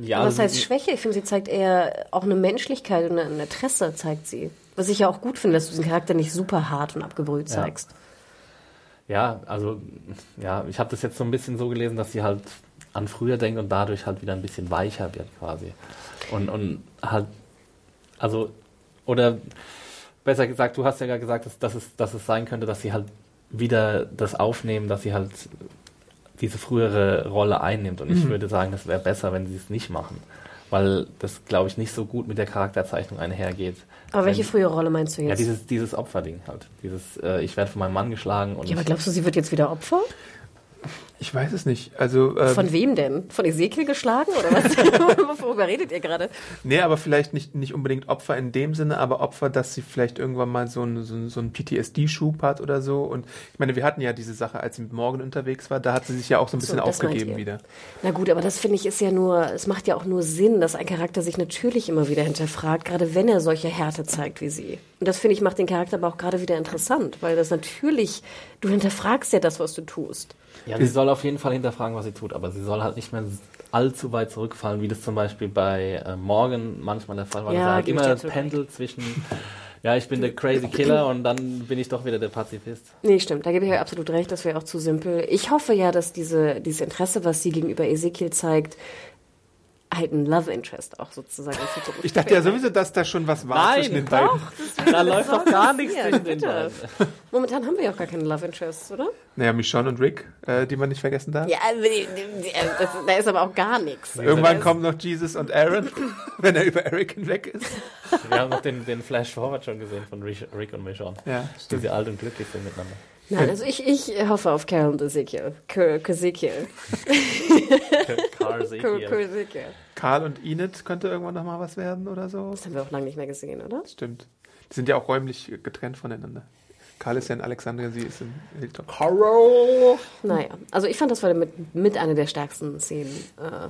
ja Was also heißt sie- Schwäche? Ich finde, sie zeigt eher auch eine Menschlichkeit und eine, Tresse zeigt sie. Was ich ja auch gut finde, dass du diesen Charakter nicht super hart und abgebrüht Ja. zeigst. Ja, also, ja, ich habe das jetzt so ein bisschen so gelesen, dass sie halt an früher denkt und dadurch halt wieder ein bisschen weicher wird quasi. Und, und halt, also, oder besser gesagt, du hast ja gerade gesagt, dass, dass, es, dass es sein könnte, dass sie halt wieder das aufnehmen, dass sie halt diese frühere Rolle einnimmt. Und ich Mhm. würde sagen, das wäre besser, wenn sie es nicht machen. Weil das, glaube ich, nicht so gut mit der Charakterzeichnung einhergeht. Aber welche Wenn- frühe Rolle meinst du Ja, jetzt? dieses, dieses Opferding halt. Dieses, äh, ich werde von meinem Mann geschlagen und Ja, aber glaubst du, sie wird jetzt wieder Opfer? Ich weiß es nicht. Also, ähm, Von wem denn? Von Ezekiel geschlagen oder was? Worüber redet ihr gerade? nee, aber vielleicht nicht, nicht unbedingt Opfer in dem Sinne, aber Opfer, dass sie vielleicht irgendwann mal so einen so, so einen PTSD-Schub hat oder so. Und ich meine, wir hatten ja diese Sache, als sie mit Morgan unterwegs war, da hat sie sich ja auch so ein so, bisschen meint aufgegeben wieder. Na gut, aber das finde ich ist ja nur, es macht ja auch nur Sinn, dass ein Charakter sich natürlich immer wieder hinterfragt, gerade wenn er solche Härte zeigt wie sie. Und das finde ich macht den Charakter aber auch gerade wieder interessant, weil das natürlich, du hinterfragst ja das, was du tust. Ja, sie soll auf jeden Fall hinterfragen, was sie tut, aber sie soll halt nicht mehr allzu weit zurückfallen, wie das zum Beispiel bei äh, Morgan manchmal der Fall war. Ja, halt immer pendelt zwischen, ja, ich bin der crazy Killer und dann bin ich doch wieder der Pazifist. Nee, stimmt, da gebe ich euch absolut recht, das wäre auch zu simpel. Ich hoffe ja, dass diese, dieses Interesse, was sie gegenüber Ezekiel zeigt, halt ein Love Interest auch sozusagen in Zukunft Ich dachte ja sowieso, dass da schon was war zwischen den beiden. Da läuft doch gar nichts zwischen den beiden. Momentan haben wir ja auch gar keine Love Interests, oder? Naja, Michonne und Rick, äh, die man nicht vergessen darf. Ja, also, die- das, da ist aber auch gar nichts. Irgendwann Das- kommen noch Jesus und Aaron, wenn er über Eric hinweg ist. Wir haben noch den, den Flash Forward schon gesehen von Rick und Michonne. Ja, Wie stimmt. sie alt und glücklich sind miteinander. Nein, also ich, ich hoffe auf Carol und Ezekiel. Ezekiel. Carl Ezekiel. Karl und Enid könnte irgendwann noch mal was werden oder so. Das haben wir auch lange nicht mehr gesehen, oder? Stimmt. Die sind ja auch räumlich getrennt voneinander. Karl ist ja in Alexandria, sie ist in Hilltop. Naja, also ich fand, das war mit, mit einer der stärksten Szenen. Äh,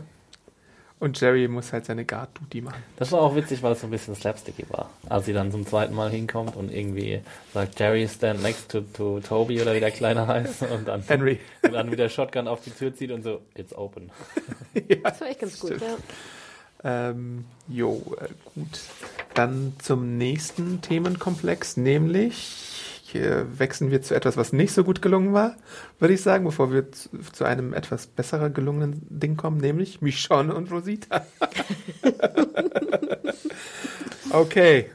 Und Jerry muss halt seine Guard-Duty machen. Das war auch witzig, weil es so ein bisschen slapsticky war. Als sie dann zum zweiten Mal hinkommt und irgendwie sagt, Jerry stand next to, to Toby oder wie der Kleine heißt und dann, Henry. und dann wieder Shotgun auf die Tür zieht und so, it's open. das war echt ganz gut, ja. Ähm, jo, äh, gut. Dann zum nächsten Themenkomplex, nämlich hier wechseln wir zu etwas, was nicht so gut gelungen war, würde ich sagen, bevor wir zu, zu einem etwas besserer gelungenen Ding kommen, nämlich Michonne und Rosita. okay.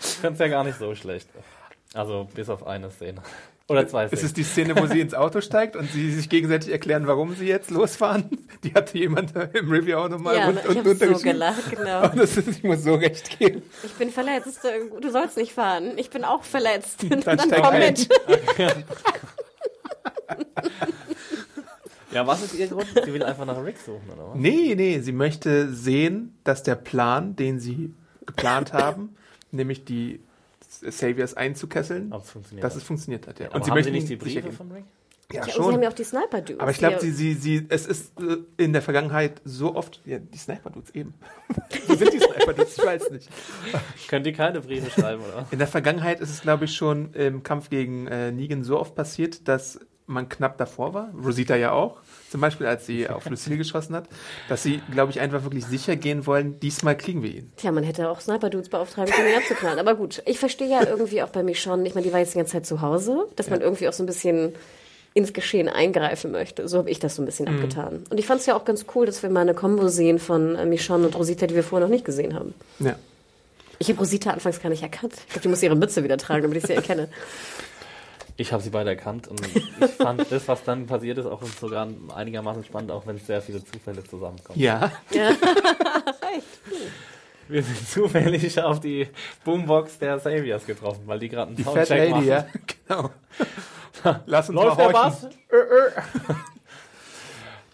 Ich fand's ja gar nicht so schlecht. Also bis auf eine Szene. Oder zwei Es Szenen. ist die Szene, wo sie ins Auto steigt und sie sich gegenseitig erklären, warum sie jetzt losfahren. Die hatte jemand im Review auch nochmal Ja, und, ich und habe so gelacht, genau. Und das ist, ich muss so recht geben. Ich bin verletzt. Du sollst nicht fahren. Ich bin auch verletzt. Dann, steig komm ein. mit. ja, was ist ihr Grund? Sie will einfach nach Rick suchen, oder was? Nee, nee, sie möchte sehen, dass der Plan, den sie geplant haben, nämlich die Saviors einzukesseln, Ob es funktioniert. dass hat. es funktioniert hat. Ja. Aber Und sie haben möchten sie nicht die Briefe von Rick? Ja, Ja, und sie haben schon. ja auch die Sniper-Dudes. Aber ich glaube, sie, sie, sie, es ist äh, in der Vergangenheit so oft, ja, die Sniper-Dudes eben. Wo sind die Sniper-Dudes? Ich weiß nicht. Könnt ihr keine Briefe schreiben, oder? In der Vergangenheit ist es, glaube ich, schon im Kampf gegen äh, Negan so oft passiert, dass man knapp davor war. Rosita ja auch. Zum Beispiel, als sie auf Lucille geschossen hat. Dass sie, glaube ich, einfach wirklich sicher gehen wollen, diesmal kriegen wir ihn. Tja, man hätte auch Sniper-Dudes beauftragen können, ihn abzuknallen. Aber gut, ich verstehe ja irgendwie auch bei Michonne, ich meine, die war jetzt die ganze Zeit zu Hause, dass man irgendwie auch so ein bisschen ins Geschehen eingreifen möchte. So habe ich das so ein bisschen Mhm. abgetan. Und ich fand es ja auch ganz cool, dass wir mal eine Kombo sehen von äh, Michonne und Rosita, die wir vorher noch nicht gesehen haben. Ja. Ich habe Rosita anfangs gar nicht erkannt. Ich glaube, die muss ihre Mütze wieder tragen, damit ich sie erkenne. Ich habe sie beide erkannt und ich fand das, was dann passiert ist, auch sogar einigermaßen spannend, auch wenn es sehr viele Zufälle zusammenkommen. Ja. Wir sind zufällig auf die Boombox der Saviors getroffen, weil die gerade einen Die Fat Soundcheck Lady, machen. ja. Genau. Lass uns Läuft mal der horchen.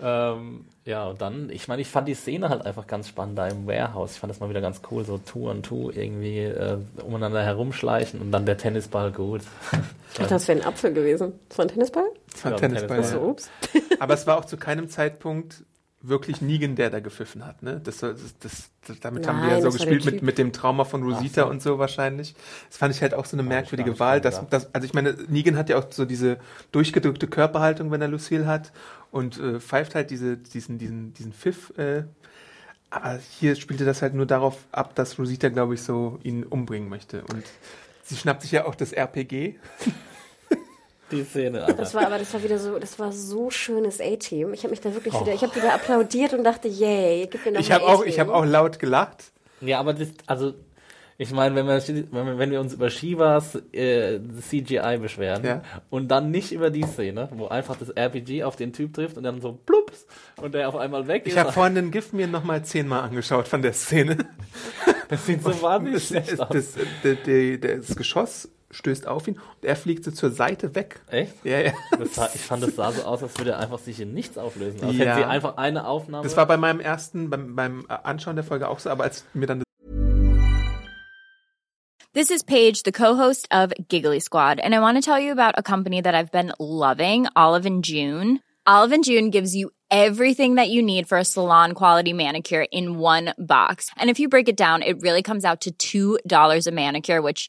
Bass? ähm, ja, und dann, ich meine, ich fand die Szene halt einfach ganz spannend da im Warehouse. Ich fand das mal wieder ganz cool, so Two on Two irgendwie äh, umeinander herumschleichen und dann der Tennisball gut. Ich dachte, das wäre ein Apfel gewesen. Das war ein Tennisball? Das war ein Ja, Tennisball. Tennisball. Ja. So, ups. Aber es war auch zu keinem Zeitpunkt wirklich Negan, der da gepfiffen hat. Ne? Das, das, das, das, damit haben wir ja Nein, so gespielt mit, mit dem Trauma von Rosita Ach so. und so wahrscheinlich. Das fand ich halt auch so eine merkwürdige nicht Wahl. Dass, dass, also ich meine, Negan hat ja auch so diese durchgedrückte Körperhaltung, wenn er Lucille hat und äh, pfeift halt diese, diesen, diesen, diesen Pfiff. Äh, aber hier spielte das halt nur darauf ab, dass Rosita, glaube ich, so ihn umbringen möchte. Und sie schnappt sich ja auch das RPG. Die Szene. Alter. Das war aber, das war wieder so, das war so schönes A-Team. Ich habe mich da wirklich wieder, ich habe wieder applaudiert und dachte, yay, gib mir noch Ich habe auch, ich habe auch laut gelacht. Ja, aber das, also, ich meine, wenn wir, wenn wir, uns über Shivas äh, CGI beschweren Ja. und dann nicht über die Szene, wo einfach das RPG auf den Typ trifft und dann so plups und der auf einmal weg Ich ist. habe vorhin den GIF mir nochmal zehnmal angeschaut von der Szene. das sieht so wahnsinnig Das, schlecht das, aus. das, das, das, das Geschoss stößt auf ihn und er fliegt so zur Seite weg. Echt? Ja, ja. Das sah, ich fand, das sah so aus, als würde er einfach sich in nichts auflösen. Als Ja. hätte sie einfach eine Aufnahme. Das war bei meinem ersten, beim, beim Anschauen der Folge auch so, aber als mir dann This is Paige, the co-host of Giggly Squad, and I want to tell you about a company that I've been loving, Olive and June. Olive and June gives you everything that you need for a salon quality manicure in one box. And if you break it down, it really comes out to $2 a manicure, which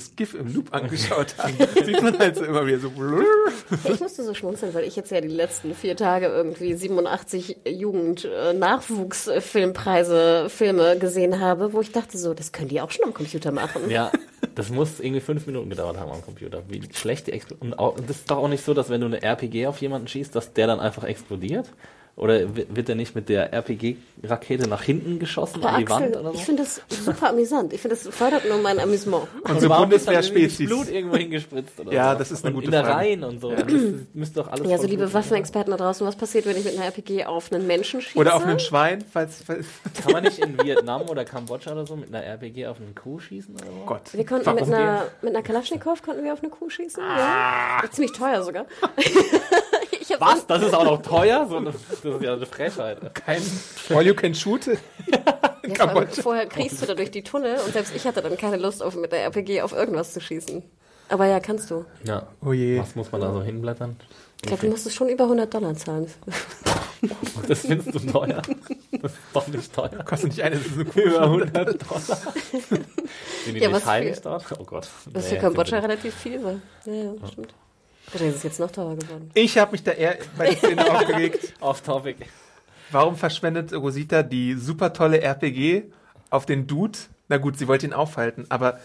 Das GIF im Loop angeschaut haben, sieht man halt so immer wieder so. Ich musste so schmunzeln, weil ich jetzt ja die letzten vier Tage irgendwie 87 Jugend-Nachwuchsfilmpreise, Filme gesehen habe, wo ich dachte so, das können die auch schon am Computer machen. Ja, das muss irgendwie fünf Minuten gedauert haben am Computer. Wie schlecht die Explosion. Und auch, das ist doch auch nicht so, dass wenn du eine RPG auf jemanden schießt, dass der dann einfach explodiert? Oder wi- wird der nicht mit der RPG-Rakete nach hinten geschossen Aber an die Wand Axel, oder so? ich finde das super amüsant. Ich finde, das fördert nur mein Amüsement. Unsere Warum ist dann Bundeswehrspezies. Blut irgendwo hingespritzt oder Ja, so? das ist eine Und gute in Frage. Reihen und so. Das müsste doch alles Ja, so liebe Waffenexperten da draußen, was passiert, wenn ich mit einer RPG auf einen Menschen schieße? Oder auf einen Schwein, falls, falls. Kann man nicht in Vietnam oder Kambodscha oder so mit einer RPG auf einen Kuh schießen oder so? Gott. Wir konnten mit einer, mit einer Kalaschnikow konnten wir auf eine Kuh schießen. Ja. Ziemlich teuer sogar. ich hab Was? Das ist auch noch teuer? So, eine- das ist ja eine Frechheit. Kein All You Can Shoot Ja, vorher kriegst du da durch die Tunnel und selbst ich hatte dann keine Lust, auf, mit der RPG auf irgendwas zu schießen. Aber ja, kannst du. Ja. Oh je. Was muss man da so hinblättern? Ich glaube, du musstest schon über 100 Dollar zahlen. Das findest du teuer. Das ist doch nicht teuer. Kostet nicht eine so. Über 100 Dollar. Sind die Ja, nicht für- dort? Oh Gott. Was Nee, für Kambodscha relativ viel war. Ja, ja, stimmt. Wahrscheinlich ist es jetzt noch teurer geworden. Ich habe mich da eher bei der Szene aufgeregt. Off topic. Warum verschwendet Rosita die super tolle RPG auf den Dude? Na gut, sie wollte ihn aufhalten, aber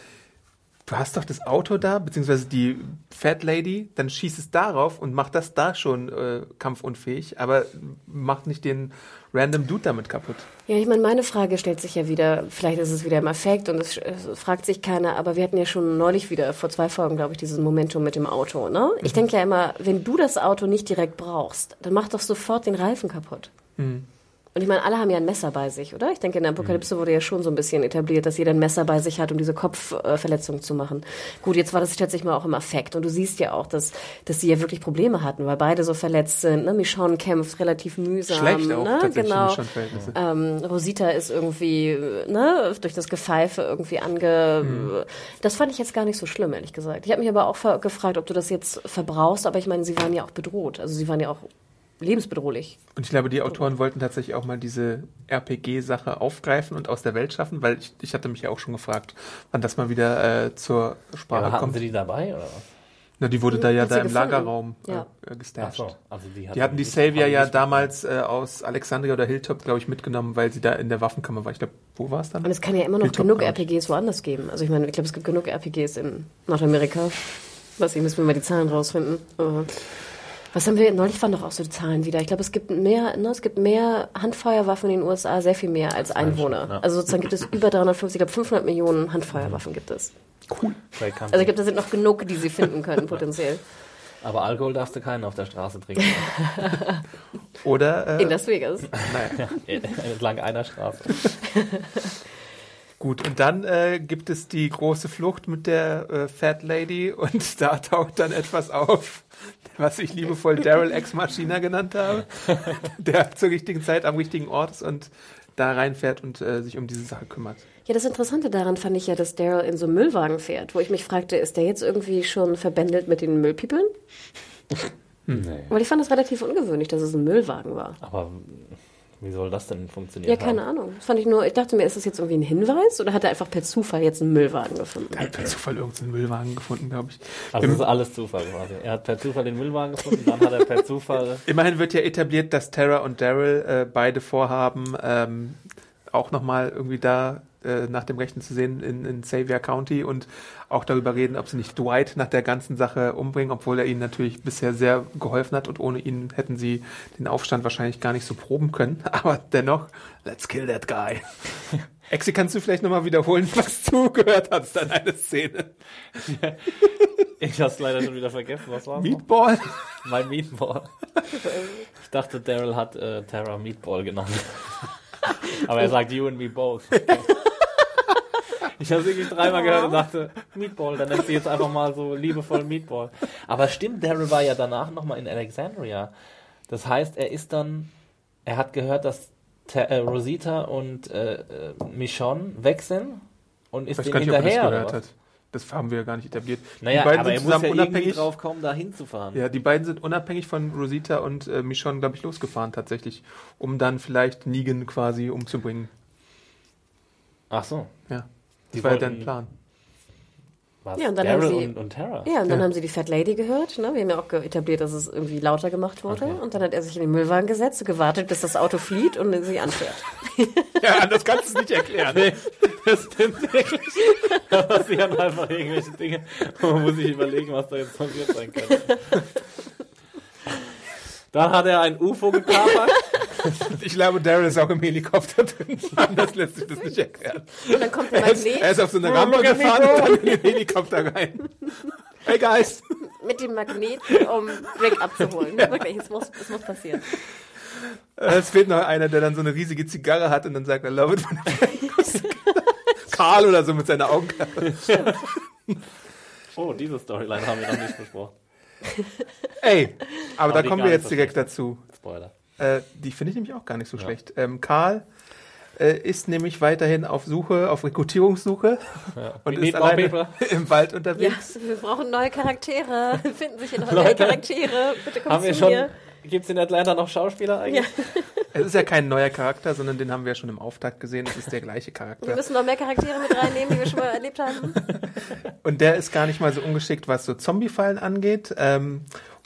du hast doch das Auto da, beziehungsweise die Fat Lady, dann schießt es darauf und macht das da schon äh, kampfunfähig, aber macht nicht den random Dude damit kaputt. Ja, ich meine, meine Frage stellt sich ja wieder, vielleicht ist es wieder im Affekt und es, es fragt sich keiner, aber wir hatten ja schon neulich wieder, vor zwei Folgen, glaube ich, dieses Momentum mit dem Auto, ne? Ich denke ja immer, wenn du das Auto nicht direkt brauchst, dann mach doch sofort den Reifen kaputt. Und ich meine, alle haben ja ein Messer bei sich, oder? Ich denke, in der Apokalypse wurde ja schon so ein bisschen etabliert, dass jeder ein Messer bei sich hat, um diese Kopfverletzung zu machen. Gut, jetzt war das tatsächlich mal auch im Affekt. Und du siehst ja auch, dass, dass sie ja wirklich Probleme hatten, weil beide so verletzt sind. Ne? Michonne kämpft relativ mühsam. Schlecht auch ne? genau. Ähm, Rosita ist irgendwie ne, durch das Gepfeife irgendwie ange. Das fand ich jetzt gar nicht so schlimm, ehrlich gesagt. Ich habe mich aber auch gefragt, ob du das jetzt verbrauchst, aber ich meine, sie waren ja auch bedroht. Also sie waren ja auch lebensbedrohlich. Und ich glaube, die Autoren wollten tatsächlich auch mal diese RPG-Sache aufgreifen und aus der Welt schaffen, weil ich, ich hatte mich ja auch schon gefragt, wann das mal wieder äh, zur Sprache Aber hatten kommt. sie die dabei oder was? Na, die wurde da ja Hat sie da im gefunden? Lagerraum Ja. äh, äh, gestasht. also die, Die hatten die Savior ja damals äh, aus Alexandria oder Hilltop, glaube ich, mitgenommen, weil sie da in der Waffenkammer war. Ich glaube, wo war es dann? Und es kann ja immer noch Hilltop, genug. RPGs woanders geben. Also ich meine, ich glaube, es gibt genug RPGs in Nordamerika. Was ich, müssen wir mal die Zahlen rausfinden. Aber was haben wir, neulich waren doch auch so die Zahlen wieder. Ich glaube, es gibt mehr, ne, es gibt mehr Handfeuerwaffen in den USA, sehr viel mehr als Einwohner. ja. Also sozusagen gibt es über 350, ich glaube 500 Millionen Handfeuerwaffen gibt es. Kann Also ich glaube, da sind noch genug, die sie finden können, potenziell. Aber Alkohol darfst du keinen auf der Straße trinken. Oder? Äh, In Las Vegas. naja. Entlang einer Straße. Gut, und dann äh, gibt es die große Flucht mit der äh, Fat Lady und da taucht dann etwas auf, was ich liebevoll Daryl Ex Machina genannt habe, der zur richtigen Zeit am richtigen Ort ist und da reinfährt und äh, sich um diese Sache kümmert. Ja, das Interessante daran fand ich ja, dass Daryl in so einem Müllwagen fährt, wo ich mich fragte, ist der jetzt irgendwie schon verbändelt mit den Müllpiepen? Nee. Weil ich fand das relativ ungewöhnlich, dass es ein Müllwagen war. Aber wie soll das denn funktionieren? Ja, keine Ahnung. Das fand ich nur, ich dachte mir, ist das jetzt irgendwie ein Hinweis oder hat er einfach per Zufall jetzt einen Müllwagen gefunden? Er hat per Zufall irgendeinen Müllwagen gefunden, glaube ich. Also das ist alles Zufall quasi. Er hat per Zufall den Müllwagen gefunden, dann hat er per Zufall. Immerhin wird ja etabliert, dass Tara und Daryl äh, beide vorhaben, ähm, auch nochmal irgendwie da äh, nach dem Rechten zu sehen in, in Xavier County und auch darüber reden, ob sie nicht Dwight nach der ganzen Sache umbringen, obwohl er ihnen natürlich bisher sehr geholfen hat und ohne ihn hätten sie den Aufstand wahrscheinlich gar nicht so proben können. Aber dennoch, let's kill that guy. Exi, kannst du vielleicht nochmal wiederholen, was du gehört hast an einer Szene? Ich hab's leider schon wieder vergessen. Was war's? noch? Meatball? Mein Meatball. Ich dachte, Daryl hat äh, Terra Meatball genannt. Aber er sagt you and me both. Okay. Ich habe es wirklich dreimal gehört und dachte, Meatball, dann nennt sie jetzt einfach mal so liebevoll Meatball. Aber stimmt, Daryl war ja danach nochmal in Alexandria. Das heißt, er ist dann, er hat gehört, dass äh, Rosita und äh, äh, Michonne weg sind und ist Ich weiß dem nicht, er hinterher. oder gehört hat. Das haben wir ja gar nicht etabliert. Naja, die beiden aber er sind muss ja zusammen unabhängig. drauf kommen, da hinzufahren. Ja, die beiden sind unabhängig von Rosita und äh, Michonne, glaube ich, losgefahren tatsächlich, um dann vielleicht Negan quasi umzubringen. Ach so. Ja, Die das war ja dein Plan. Was? Ja, und dann Daryl haben sie- und, und Tara. Ja, und dann Ja. haben sie die Fat Lady gehört. Ne? Wir haben ja auch etabliert, dass es irgendwie lauter gemacht wurde. Okay. Und dann hat er sich in den Müllwagen gesetzt und gewartet, bis das Auto flieht und sie anfährt. Ja, anders kannst du es nicht erklären. Das stimmt wirklich. Da passieren einfach irgendwelche Dinge. Man muss sich überlegen, was da jetzt passiert sein könnte. Dann hat er ein UFO gekapert. Ich glaube, Daryl ist auch im Helikopter drin. Anders lässt sich das nicht erklären. Und dann kommt der Er ist, Magnet er ist auf so eine Rampe gefahren und dann in den Helikopter rein. Hey guys! mit dem Magneten, um Rick abzuholen. Wirklich, es muss, es muss passieren. Es fehlt noch einer, der dann so eine riesige Zigarre hat und dann sagt, I love it. Karl oder so mit seiner Augenklappe. Oh, diese Storyline haben wir noch nicht besprochen. Ey, aber, Aber da kommen wir jetzt so direkt schlecht. dazu. Spoiler. Äh, die finde ich nämlich auch gar nicht so schlecht. Ähm, Karl äh, ist nämlich weiterhin auf Suche, auf Rekrutierungssuche und We ist alleine im Wald Ja, unterwegs. wir brauchen neue Charaktere. Finden sich hier noch neue Charaktere. Bitte kommt Haben wir zu schon. mir. Gibt es in Atlanta noch Schauspieler eigentlich? Es ist ja kein neuer Charakter, sondern den haben wir ja schon im Auftakt gesehen. Es ist der gleiche Wir Charakter. müssen noch mehr Charaktere mit reinnehmen, die wir schon mal erlebt haben. Und der ist gar nicht mal so ungeschickt, was so Zombie-Fallen angeht. Ähm,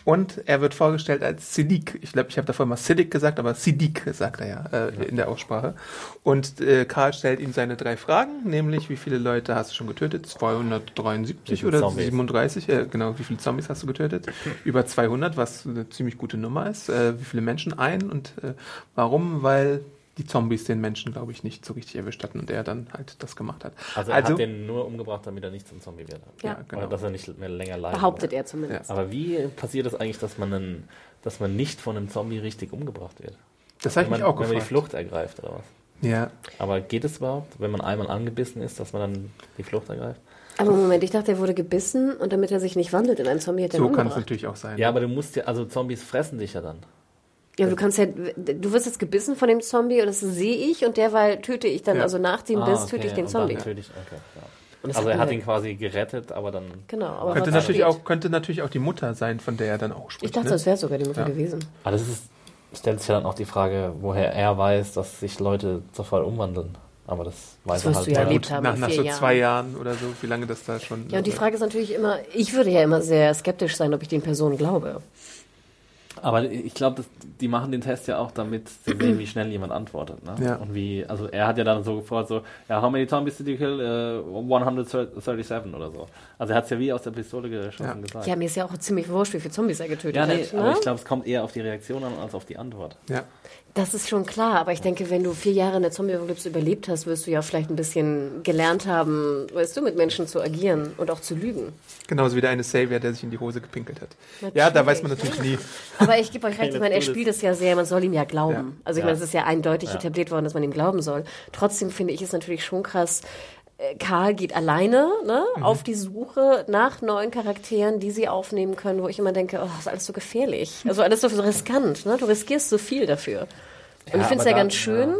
und er wird vorgestellt als Siddiq. Ich glaube, ich habe davor mal Siddiq gesagt, aber Siddiq sagt er ja äh, in der Aussprache. Und äh, Karl stellt ihm seine drei Fragen, nämlich wie viele Leute hast du schon getötet? 273 Wie viele oder Zombies? 37? Äh, genau, wie viele Zombies hast du getötet? Über 200, was eine ziemlich gute Nummer ist. Äh, wie viele Menschen ein und äh, warum? Weil die Zombies den Menschen, glaube ich, nicht so richtig erwischt hatten und er dann halt das gemacht hat. Also er hat den nur umgebracht, damit er nicht zum Zombie wird. Ja. ja, genau. Oder dass er nicht mehr länger leiden Behauptet er zumindest. Aber wie passiert es eigentlich, dass man, einen, dass man nicht von einem Zombie richtig umgebracht wird? Das habe ich wenn mich man, auch wenn man die gefragt. Flucht ergreift oder was? Ja, Aber geht es überhaupt, wenn man einmal angebissen ist, dass man dann die Flucht ergreift? Aber Moment, ich dachte, er wurde gebissen und damit er sich nicht wandelt in einen Zombie, hat er so kann es natürlich auch sein. Ja, aber du musst ja, also Zombies fressen dich ja dann. Ja, du kannst ja, du wirst jetzt gebissen von dem Zombie und das sehe ich und derweil töte ich dann, Ja. also nach dem Biss Ah, okay, töte ich den und dann Zombie. töte ich- okay, ja. Also er hat ihn quasi gerettet, aber dann. Genau, aber Könnte natürlich, auch, könnte natürlich auch die Mutter sein, von der er dann auch spricht. Ich dachte, ne? das wäre sogar die Mutter Ja. gewesen. Aber das ist, stellt sich ja dann auch die Frage, woher er weiß, dass sich Leute sofort umwandeln. Aber das weiß Das er halt du ja erlebt haben nach, nach so Jahren. zwei Jahren oder so, wie lange das da schon. Ja, und die Frage ist natürlich immer, ich würde ja immer sehr skeptisch sein, ob ich den Personen glaube. Aber ich glaube, die machen den Test ja auch, damit sie sehen, wie schnell jemand antwortet. Ne? Ja. Und wie, also er hat ja dann so gefordert, so, ja, how many zombies did you kill? Uh, 137 oder so. Also er hat es ja wie aus der Pistole geschossen Ja. gesagt. Ja, mir ist ja auch ziemlich wurscht, wie viele Zombies er getötet Ja, nee, hat. aber Ne? ich glaube, es kommt eher auf die Reaktion an als auf die Antwort. Ja. Das ist schon klar, aber ich denke, wenn du vier Jahre in der Zombie-Apokalypse überlebt hast, wirst du ja vielleicht ein bisschen gelernt haben, weißt du, mit Menschen zu agieren und auch zu lügen. Genauso wie der eine Savior, der sich in die Hose gepinkelt hat. Natürlich, ja, da weiß man natürlich nie. Aber ich gebe euch recht, ich meine, er spielt es ja sehr, man soll ihm ja glauben. Ja. Also ich Ja. meine, es ist ja eindeutig Ja. etabliert worden, dass man ihm glauben soll. Trotzdem finde ich es natürlich schon krass, äh, Karl geht alleine ne, Mhm. auf die Suche nach neuen Charakteren, die sie aufnehmen können, wo ich immer denke, oh, das ist alles so gefährlich. Also alles so riskant. Ne? Du riskierst so viel dafür. Und Ja, ich finde es ja ganz schön,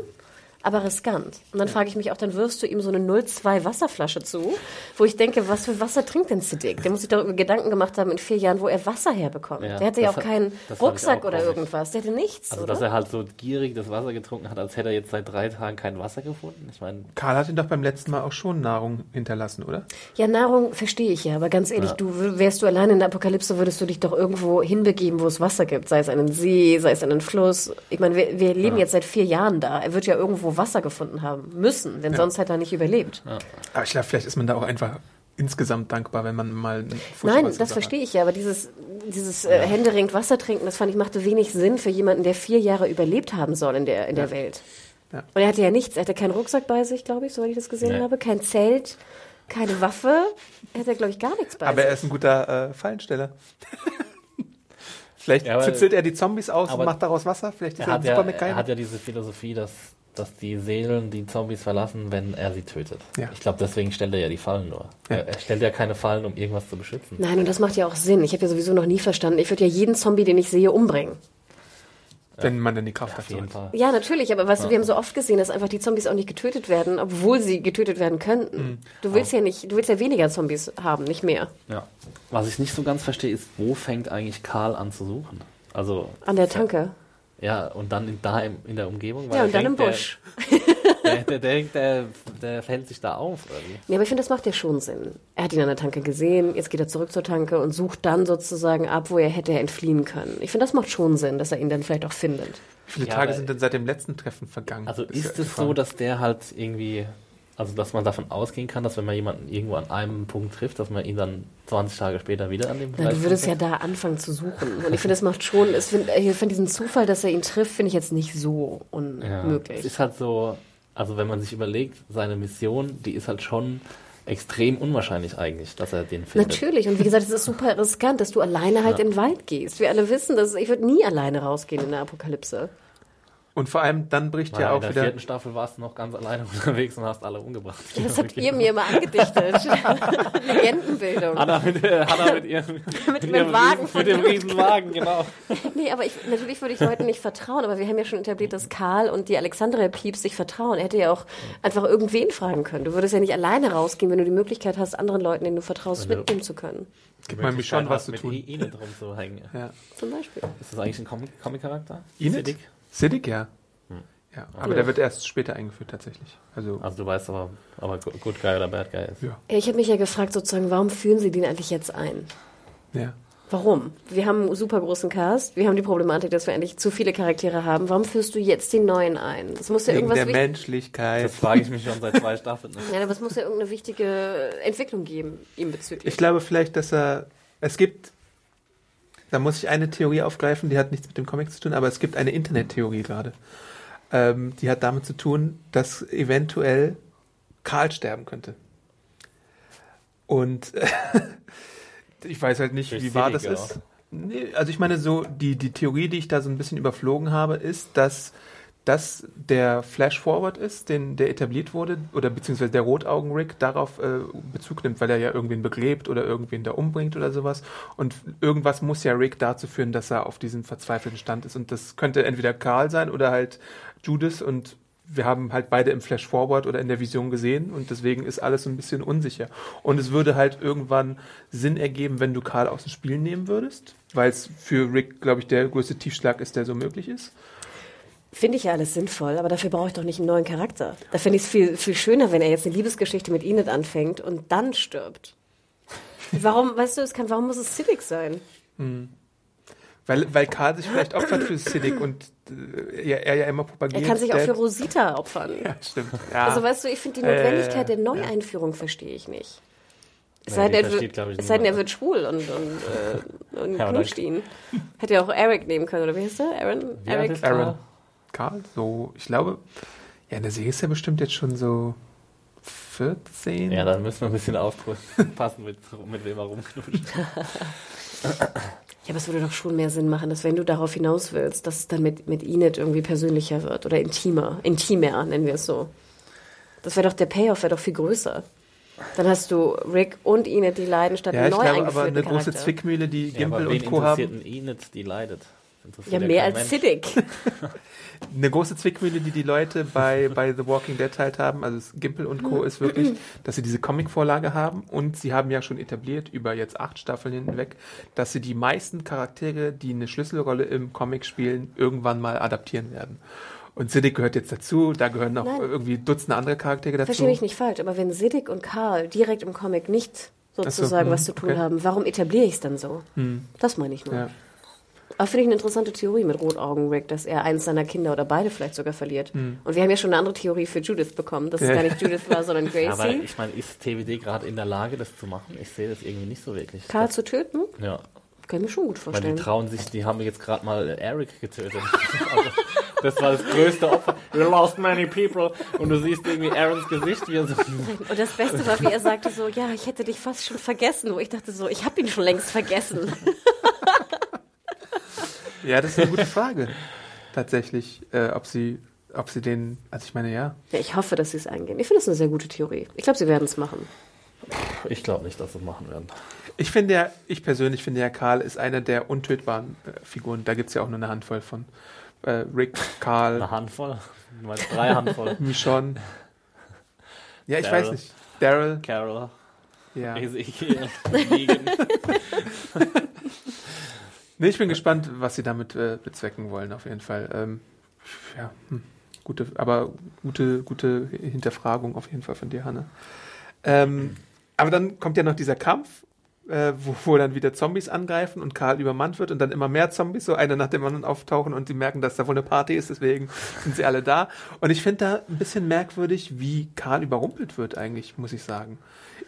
aber riskant. Und dann frage ich mich auch, dann wirfst du ihm so eine 0,2 Wasserflasche zu, wo ich denke, was für Wasser trinkt denn Siddiq? Der muss sich darüber Gedanken gemacht haben in vier Jahren, wo er Wasser herbekommt. Ja, der hatte ja auch hat- keinen Rucksack auch oder irgendwas. Der hatte nichts, Also, oder? dass er halt so gierig das Wasser getrunken hat, als hätte er jetzt seit drei Tagen kein Wasser gefunden. Ich meine, Karl hat ihn doch beim letzten Mal auch schon Nahrung hinterlassen, oder? Ja, Nahrung verstehe ich ja, aber ganz ehrlich, Ja. du wärst du alleine in der Apokalypse, würdest du dich doch irgendwo hinbegeben, wo es Wasser gibt, sei es einen See, sei es einen Fluss. Ich meine, wir, wir leben jetzt seit vier Jahren da. Er wird ja irgendwo Wasser gefunden haben müssen, denn sonst hätte er nicht überlebt. Aber ich glaube, vielleicht ist man da auch einfach insgesamt dankbar, wenn man mal Nein, das verstehe ich ja, aber dieses, dieses äh, händeringend Wasser trinken, das fand ich machte wenig Sinn für jemanden, der vier Jahre überlebt haben soll in der, in der Welt. Ja. Und er hatte ja nichts, er hatte keinen Rucksack bei sich, glaube ich, soweit ich das gesehen Nee. habe, kein Zelt, keine Waffe, er hatte, glaube ich, gar nichts bei Aber sich. er ist ein guter äh, Fallensteller. Vielleicht Ja, aber- zitzelt er die Zombies aus und aber macht daraus Wasser. Vielleicht ist er er, hat, ein ja, Super er hat ja diese Philosophie, dass, dass die Seelen die Zombies verlassen, wenn er sie tötet. Ja. Ich glaube, deswegen stellt er ja die Fallen nur. Ja. Er, er stellt ja keine Fallen, um irgendwas zu beschützen. Nein, und das macht ja auch Sinn. Ich habe ja sowieso noch nie verstanden. Ich würde ja jeden Zombie, den ich sehe, umbringen. wenn man dann die Kraft Auf dazu jeden hat. Fall. Ja, natürlich, aber weißt du, wir haben so oft gesehen, dass einfach die Zombies auch nicht getötet werden, obwohl sie getötet werden könnten. Du willst ja nicht, du willst ja weniger Zombies haben, nicht mehr. Ja. Was ich nicht so ganz verstehe, ist, wo fängt eigentlich Karl an zu suchen? Also, An der Tanke. Ja, und dann in, da im, in der Umgebung? weil Ja, er und dann im denkt, Busch. Der, der, der, der, der fällt sich da auf, oder wie? Ja, aber ich finde, das macht ja schon Sinn. Er hat ihn an der Tanke gesehen, jetzt geht er zurück zur Tanke und sucht dann sozusagen ab, wo er hätte entfliehen können. Ich finde, das macht schon Sinn, dass er ihn dann vielleicht auch findet. Wie viele Ja, Tage sind denn seit dem letzten Treffen vergangen? Also ist es so, dass der halt irgendwie, also dass man davon ausgehen kann, dass wenn man jemanden irgendwo an einem Punkt trifft, dass man ihn dann 20 Tage später wieder an dem Na, du würdest ja da anfangen zu suchen. Und ich finde, das macht schon, find, ich finde diesen Zufall, dass er ihn trifft, finde ich jetzt nicht so ja, unmöglich. Es ist halt so, also wenn man sich überlegt, seine Mission, die ist halt schon extrem unwahrscheinlich eigentlich, dass er den findet. Natürlich. Und wie gesagt, es ist super riskant, dass du alleine halt in den Wald gehst. Wir alle wissen, dass ich würde nie alleine rausgehen in der Apokalypse. Und vor allem, dann bricht Weil ja in auch der wieder. vierten Staffel warst du noch ganz alleine unterwegs und hast alle umgebracht. Das habt ihr mir immer angedichtet. Legendenbildung. Hanna mit, äh, Hanna mit ihrem, mit, dem ihrem Wagen Riesen, mit dem Riesenwagen, genau. Nee, aber ich, natürlich würde ich Leuten nicht vertrauen, aber wir haben ja schon etabliert, dass Karl und die Alexandra Pieps sich vertrauen. Er hätte ja auch einfach irgendwen fragen können. Du würdest ja nicht alleine rausgehen, wenn du die Möglichkeit hast, anderen Leuten, denen du vertraust, du- mitnehmen zu können. Gibt man mir schon was zu mit tun. I- Enid rumzuhängen. Ja. Zum Beispiel. Ist das eigentlich ein Comic- Comic-Charakter? Enid? Siddiq? Siddiq, ja. Hm. Ja, aber der wird erst später eingeführt tatsächlich. Also, Also du weißt aber, aber Good Good Guy oder Bad Guy ist. ja. Ich habe mich ja gefragt, sozusagen, warum führen sie den eigentlich jetzt ein? ja. Warum? Wir haben einen super großen Cast. Wir haben die Problematik, dass wir eigentlich zu viele Charaktere haben. Warum führst du jetzt den neuen ein? Das muss ja Wegen irgendwas der Menschlichkeit. Das frage ich mich schon seit zwei Staffeln. Ja, aber es muss ja irgendeine wichtige Entwicklung geben, ihm bezüglich. Ich glaube vielleicht, dass er. Es gibt. Da muss ich eine Theorie aufgreifen, die hat nichts mit dem Comic zu tun, aber es gibt eine Internettheorie gerade. Ähm, die hat damit zu tun, dass eventuell Karl sterben könnte. Und ich weiß halt nicht, wie wahr das ist. Nee, also ich meine, so die, die Theorie, die ich da so ein bisschen überflogen habe, ist, dass das der Flash-Forward ist, den, der etabliert wurde, oder beziehungsweise der Rotaugen-Rick darauf äh, Bezug nimmt, weil er ja irgendwen begräbt oder irgendwen da umbringt oder sowas. Und irgendwas muss ja Rick dazu führen, dass er auf diesem verzweifelten Stand ist. Und das könnte entweder Karl sein oder halt Judas und wir haben halt beide im Flash Forward oder in der Vision gesehen und deswegen ist alles so ein bisschen unsicher. Und es würde halt irgendwann Sinn ergeben, wenn du Karl aus dem Spiel nehmen würdest, weil es für Rick, glaube ich, der größte Tiefschlag ist, der so möglich ist. Finde ich ja alles sinnvoll, aber dafür brauche ich doch nicht einen neuen Charakter. Da finde ich es viel, viel schöner, wenn er jetzt eine Liebesgeschichte mit Enid anfängt und dann stirbt. Warum, weißt du, es kann, warum muss es Siddiq sein? Weil, weil Karl sich vielleicht opfert für Siddiq und äh, er, er ja immer Er propagiert. kann sich auch für Rosita opfern. Ja, stimmt. Ja. Also weißt du, ich finde die Äh, Notwendigkeit der ja. Neueinführung verstehe ich nicht. Es sei denn, er wird, er schwul und, und, äh, und Ja, ihn. Hätte ja auch Eric nehmen können, oder wie heißt der? Aaron? Wie Eric? Aaron. Karl, so, ich glaube, ja, in der Serie ist er bestimmt jetzt schon so 14. Ja, dann müssen wir ein bisschen aufpassen, mit, mit wem er rumknutscht. Ja, aber es würde doch schon mehr Sinn machen, dass wenn du darauf hinaus willst, dass es dann mit, mit Enid irgendwie persönlicher wird oder intimer. Intimer, nennen wir es so. Das wäre doch, der Payoff wäre doch viel größer. Dann hast du Rick und Enid, die leiden, statt ja, ich neu glaube aber eine große Charakter. Zwickmühle, die Ja, Gimpel wen und Co. haben. Enid, die leidet? Ja, mehr als. Siddick. Eine große Zwickmühle, die die Leute bei, bei The Walking Dead halt haben, also Gimpel und Co., ist wirklich, dass sie diese Comic-Vorlage haben und sie haben ja schon etabliert, über jetzt acht Staffeln hinweg, dass sie die meisten Charaktere, die eine Schlüsselrolle im Comic spielen, irgendwann mal adaptieren werden. Und Siddick gehört jetzt dazu, da gehören noch Nein. irgendwie Dutzende andere Charaktere dazu. Verstehe mich nicht falsch, aber wenn Siddick und Karl direkt im Comic nicht sozusagen hm, was zu tun okay. haben, warum etabliere ich es dann so? Das meine ich nur. Ja. Aber finde ich eine interessante Theorie mit Rotaugen-Rick, dass er eins seiner Kinder oder beide vielleicht sogar verliert. Hm. Und wir haben ja schon eine andere Theorie für Judith bekommen, dass es gar nicht Judith war, sondern Ja, aber Gracie. ich meine, ist TWD gerade in der Lage, das zu machen? Ich sehe das irgendwie nicht so wirklich. Karl das, zu töten? ja, Kann ich mir schon gut weil vorstellen. die trauen sich, die haben jetzt gerade mal Eric getötet. also, das war das größte Opfer. We lost many people. Und du siehst irgendwie Aarons Gesicht, wie er so. Und das Beste war, wie er sagte so, ja, ich hätte dich fast schon vergessen. Wo ich dachte so, ich habe ihn schon längst vergessen. Ja, das ist eine gute Frage. Tatsächlich, äh, ob sie, ob sie den, also ich meine, ja. Ja, ich hoffe, dass sie es eingehen. Ich finde das eine sehr gute Theorie. Ich glaube, sie werden es machen. Ich glaube nicht, dass sie es machen werden. Ich finde ja, ich persönlich finde ja, Karl ist einer der untötbaren äh, Figuren. Da gibt es ja auch nur eine Handvoll von. Äh, Rick, Karl, Eine Handvoll? Du meinst drei Handvoll? Michonne. Ja, ich Daryl. weiß nicht. Daryl, Carol, ja. Ezekiel, Negan. Nee, ich bin gespannt, was sie damit äh, bezwecken wollen, auf jeden Fall. Ähm, ja, hm, gute, aber gute, gute Hinterfragung auf jeden Fall von dir, Hanne. Ähm, aber dann kommt ja noch dieser Kampf, äh, wo, wo dann wieder Zombies angreifen und Karl übermannt wird und dann immer mehr Zombies, so einer nach dem anderen auftauchen und die merken, dass da wohl eine Party ist, deswegen sind sie alle da. Und ich finde da ein bisschen merkwürdig, wie Karl überrumpelt wird eigentlich, muss ich sagen.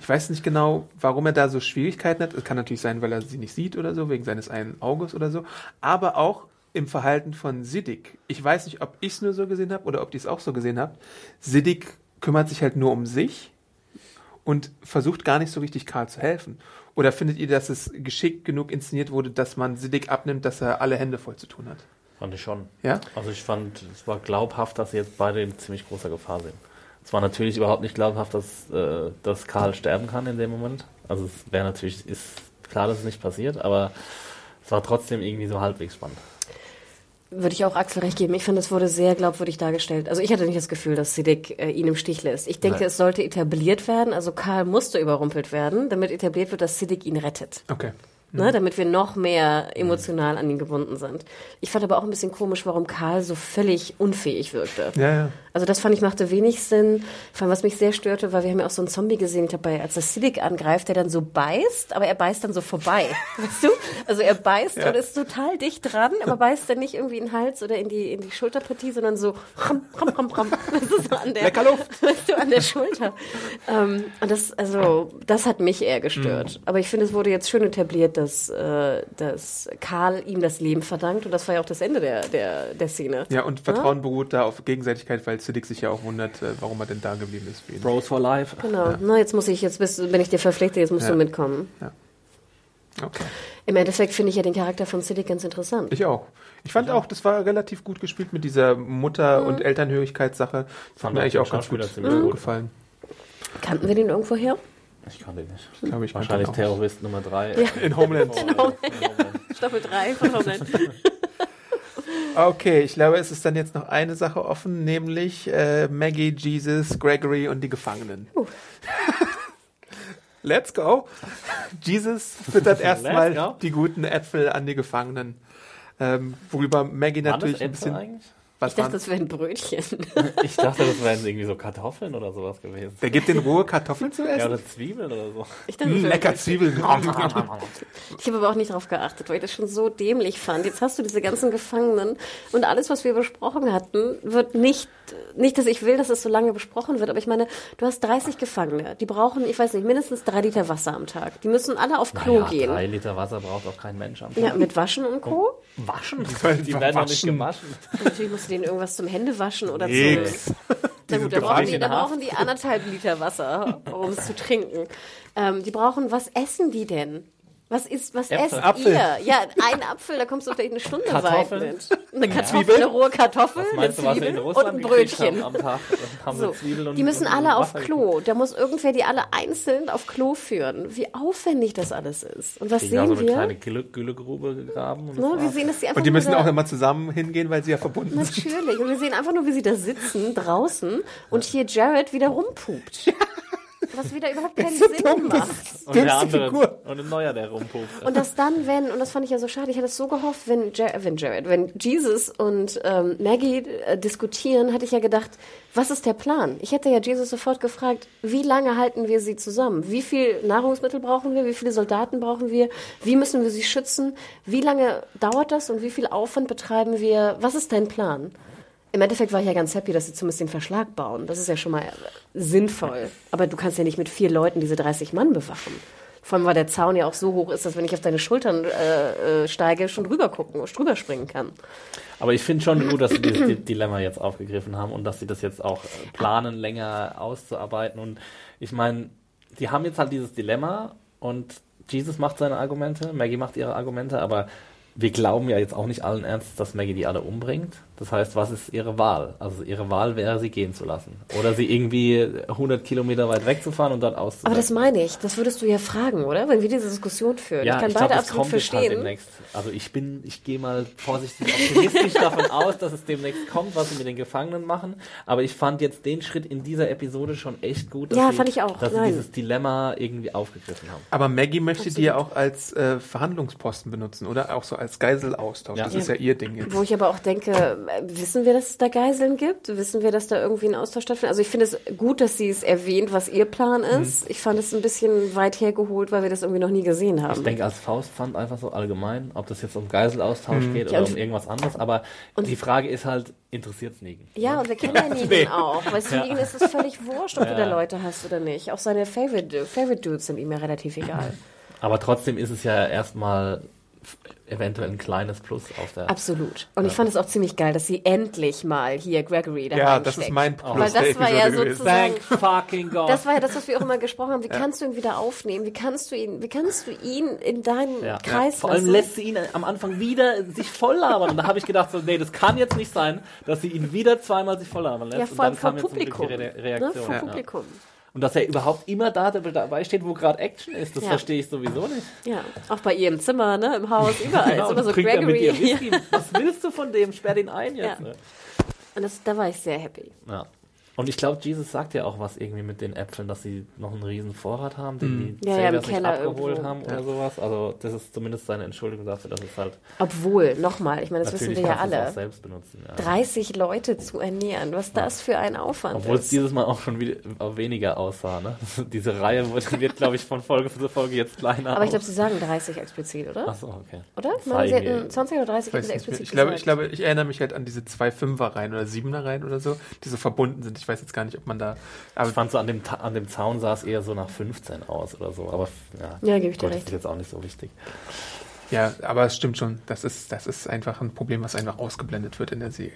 Ich weiß nicht genau, warum er da so Schwierigkeiten hat. Es kann natürlich sein, weil er sie nicht sieht oder so, wegen seines einen Auges oder so. Aber auch im Verhalten von Siddiq. Ich weiß nicht, ob ich es nur so gesehen habe oder ob die es auch so gesehen habt. Siddiq kümmert sich halt nur um sich und versucht gar nicht so richtig Karl zu helfen. Oder findet ihr, dass es geschickt genug inszeniert wurde, dass man Siddiq abnimmt, dass er alle Hände voll zu tun hat? Fand ich schon. Ja? Also ich fand, es war glaubhaft, dass sie jetzt beide in ziemlich großer Gefahr sind. Es war natürlich überhaupt nicht glaubhaft, dass, äh, dass Karl sterben kann in dem Moment. Also es wäre natürlich, ist klar, dass es nicht passiert, aber es war trotzdem irgendwie so halbwegs spannend. Würde ich auch Axel recht geben. Ich finde, es wurde sehr glaubwürdig dargestellt. Also ich hatte nicht das Gefühl, dass Siddiq äh, ihn im Stich lässt. Ich denke, Nein. es sollte etabliert werden. Also Karl musste überrumpelt werden, damit etabliert wird, dass Siddiq ihn rettet. Okay. Ne, damit wir noch mehr emotional an ihn gebunden sind. Ich fand aber auch ein bisschen komisch, warum Karl so völlig unfähig wirkte. Ja, ja. Also das fand ich machte wenig Sinn. Vor allem, was mich sehr störte, war, wir haben ja auch so einen Zombie gesehen, ich glaub, bei, als das Siddiq angreift, der dann so beißt, aber er beißt dann so vorbei. Weißt du? Also er beißt Ja. und ist total dicht dran, aber beißt dann nicht irgendwie in den Hals oder in die, in die Schulterpartie, sondern so ram, ram, ram, ram. Das ist so an der, Lecker Luft. Weißt du, an der Schulter. ähm, und das, also, das hat mich eher gestört. Mhm. Aber ich finde, es wurde jetzt schön etabliert, dass, äh, dass Karl ihm das Leben verdankt und das war ja auch das Ende der, der, der Szene. Ja, und Vertrauen beruht da auf Gegenseitigkeit, weil Siddiq sich ja auch wundert, äh, warum er denn da geblieben ist für ihn. Bros for Life. Genau. Na, jetzt muss ich, jetzt bist, bin ich dir verpflichtet, jetzt musst Ja. du mitkommen. Okay. Im Endeffekt finde ich ja den Charakter von Siddiq ganz interessant. Ich auch. Ich fand auch, das war relativ gut gespielt mit dieser Mutter- und Elternhörigkeitssache. Das hat Fand mir eigentlich auch ganz gut, ziemlich gut. gefallen. Kannten wir den irgendwo her? Ich kann den nicht. Glaube ich. Wahrscheinlich auch. Terrorist Nummer 3. In Homeland. Staffel 3 von Homeland. Okay, ich glaube, es ist dann jetzt noch eine Sache offen, nämlich äh, Maggie, Jesus, Gregory und die Gefangenen. Uh. Let's go. Jesus füttert erstmal die guten Äpfel an die Gefangenen. Ähm, worüber Maggie Waren das natürlich ein bisschen. eigentlich? Was Ich dachte, waren, das wären Brötchen. Ich dachte, das wären irgendwie so Kartoffeln oder sowas gewesen. der gibt den rohe Kartoffeln zu Ja, essen? oder Zwiebeln oder so. Ich dachte, Mm, das wären lecker. Zwiebeln. Ich habe aber auch nicht darauf geachtet, weil ich das schon so dämlich fand. Jetzt hast du diese ganzen Gefangenen und alles, was wir besprochen hatten, wird nicht, nicht, dass ich will, dass es so lange besprochen wird, aber ich meine, du hast 30 Gefangene, die brauchen, ich weiß nicht, mindestens drei Liter Wasser am Tag. Die müssen alle auf Klo ja, gehen. drei Liter Wasser braucht auch kein Mensch am Tag. Ja, mit Waschen und Co. Waschen? sollen Die werden doch nicht waschen. gewaschen. Natürlich denen irgendwas zum Händewaschen oder Nix. zum. Na gut, da brauchen, die, da brauchen die anderthalb Liter Wasser, um es zu trinken. Ähm, die brauchen, was essen die denn? Was ist, was Äpfel. esst Apfel. ihr? Ja, ein Apfel, da kommst du vielleicht eine Stunde weit Kartoffeln. mit. Eine Kartoffel, eine rohe Kartoffel, Was eine meinst du, was wir in Zwiebel und ein Brötchen. haben am Tag? Haben So, und, die müssen und, alle und auf Klo. Da muss irgendwer die alle einzeln auf Klo führen. Wie aufwendig das alles ist. Und was haben sehen so eine wir? kleine Gülle, Güllegrube gegraben. Und das Ne, wir sehen, dass die einfach Und die müssen auch immer zusammen hingehen, weil sie ja verbunden sind. Natürlich. Und wir sehen einfach nur, wie sie da sitzen, draußen, und hier Jared wieder rumpupt. Was wieder überhaupt keinen Sinn macht. und der andere Figur. und ein neuer, der rumpupt. Und dass dann, wenn, und das fand ich ja so schade, ich hatte es so gehofft, wenn, Jar wenn Jared, wenn Jesus und ähm, Maggie äh, diskutieren, hatte ich ja gedacht, was ist der Plan? Ich hätte ja Jesus sofort gefragt, wie lange halten wir sie zusammen? Wie viel Nahrungsmittel brauchen wir? Wie viele Soldaten brauchen wir? Wie müssen wir sie schützen? Wie lange dauert das und wie viel Aufwand betreiben wir? Was ist dein Plan? Im Endeffekt war ich ja ganz happy, dass sie zumindest den Verschlag bauen. Das ist ja schon mal sinnvoll. Aber du kannst ja nicht mit vier Leuten diese 30 Mann bewachen. Vor allem, weil der Zaun ja auch so hoch ist, dass wenn ich auf deine Schultern äh, äh, steige, schon drüber gucken, drüber springen kann. Aber ich finde schon gut, dass sie dieses Di- Dilemma jetzt aufgegriffen haben und dass sie das jetzt auch äh, planen, länger auszuarbeiten. Und ich meine, die haben jetzt halt dieses Dilemma und Jesus macht seine Argumente, Maggie macht ihre Argumente, aber wir glauben ja jetzt auch nicht allen Ernstes, dass Maggie die alle umbringt. Das heißt, was ist ihre Wahl? Also ihre Wahl wäre, sie gehen zu lassen. Oder sie irgendwie 100 Kilometer weit wegzufahren und dort Aber auszusetzen. das meine ich, das würdest du ja fragen, oder? Wenn wir diese Diskussion führen. Ja, ich kann ich beide glaube, das absolut halt verstehen. demnächst. Also ich bin, ich gehe mal vorsichtig optimistisch davon aus, dass es demnächst kommt, was sie mit den Gefangenen machen. Aber ich fand jetzt den Schritt in dieser Episode schon echt gut, dass, Ja, sie, fand ich auch. dass sie dieses Dilemma irgendwie aufgegriffen haben. Aber Maggie möchte die ja auch als äh, Verhandlungsposten benutzen, oder? Auch so als Geiselaustausch. Ja. Das ist ja ihr Ding jetzt. Wo ich aber auch denke, wissen wir, dass es da Geiseln gibt? Wissen wir, dass da irgendwie ein Austausch stattfindet? Also ich finde es gut, dass sie es erwähnt, was ihr Plan Mhm. ist. Ich fand es ein bisschen weit hergeholt, weil wir das irgendwie noch nie gesehen haben. Ich denke als Faustpfand einfach so allgemein, ob das jetzt um Geiselaustausch geht Ja, oder um irgendwas anderes. Aber die Frage ist halt, interessiert es Negan? Ja, und wir kennen ja Negan auch. Weil Negan ist es völlig wurscht, ob du da Leute hast oder nicht. Auch seine Favorite, Favorite Dudes sind ihm ja relativ egal. Aber trotzdem ist es ja erstmal eventuell ein kleines Plus auf der Absolut. Und ich fand es auch ziemlich geil, dass sie endlich mal hier Gregory da Ja, das ist mein Plus Weil das war ja gewesen. sozusagen... Thank fucking God. Das war ja das, was wir auch immer gesprochen haben. Wie kannst du ihn wieder aufnehmen? Wie kannst du ihn, wie kannst du ihn in deinen Ja. Kreis Vor allem lässt sie ihn am Anfang wieder sich voll labern. Und da habe ich gedacht, so, nee, das kann jetzt nicht sein, dass sie ihn wieder zweimal sich voll labern lässt. ja, vor allem und vor dann kam jetzt zum Glück Publikum. Re Ne? Reaktion. Vor Ja. Publikum. Und dass er überhaupt immer da dabei steht, wo gerade Action ist, das Ja. verstehe ich sowieso nicht. Ja, auch bei ihr im Zimmer, ne, im Haus, überall. Genau, ist immer so Gregory. Was willst du von dem? Sperr den ein jetzt. Ja. ne? Und das, da war ich sehr happy. Ja. Und ich glaube, Jesus sagt ja auch was irgendwie mit den Äpfeln, dass sie noch einen riesen Vorrat haben, den die Ja, ja, im Saviors nicht Keller abgeholt irgendwo. haben oder sowas. Also das ist zumindest seine Entschuldigung dafür, dass es halt Obwohl, nochmal, ich meine, das wissen wir ja es alle. selbst benutzen. Ja. 30 Leute zu ernähren, was das für ein Aufwand Obwohl es ist. dieses Mal auch schon wieder weniger aussah. Ne? Diese Reihe wird, wird glaube ich, von Folge zu Folge jetzt kleiner. Aber ich glaube, sie sagen 30 explizit, oder? Ach so, okay. Oder? War sie hätten 20 oder 30 hätten Weiß sie nicht mehr. explizit Ich glaube, ich glaube, ich erinnere mich halt an diese zwei Fünfer-Reihen oder Siebener-Reihen oder so, die so verbunden sind. Ich weiß jetzt gar nicht, ob man da. Ich Aber fand so an dem, an dem Zaun sah es eher so nach 15 aus oder so. Aber ja, Ja, gebe ich dir gut, recht. ist jetzt auch nicht so wichtig. ja, aber es stimmt schon. Das ist, das ist einfach ein Problem, was einfach ausgeblendet wird in der Serie.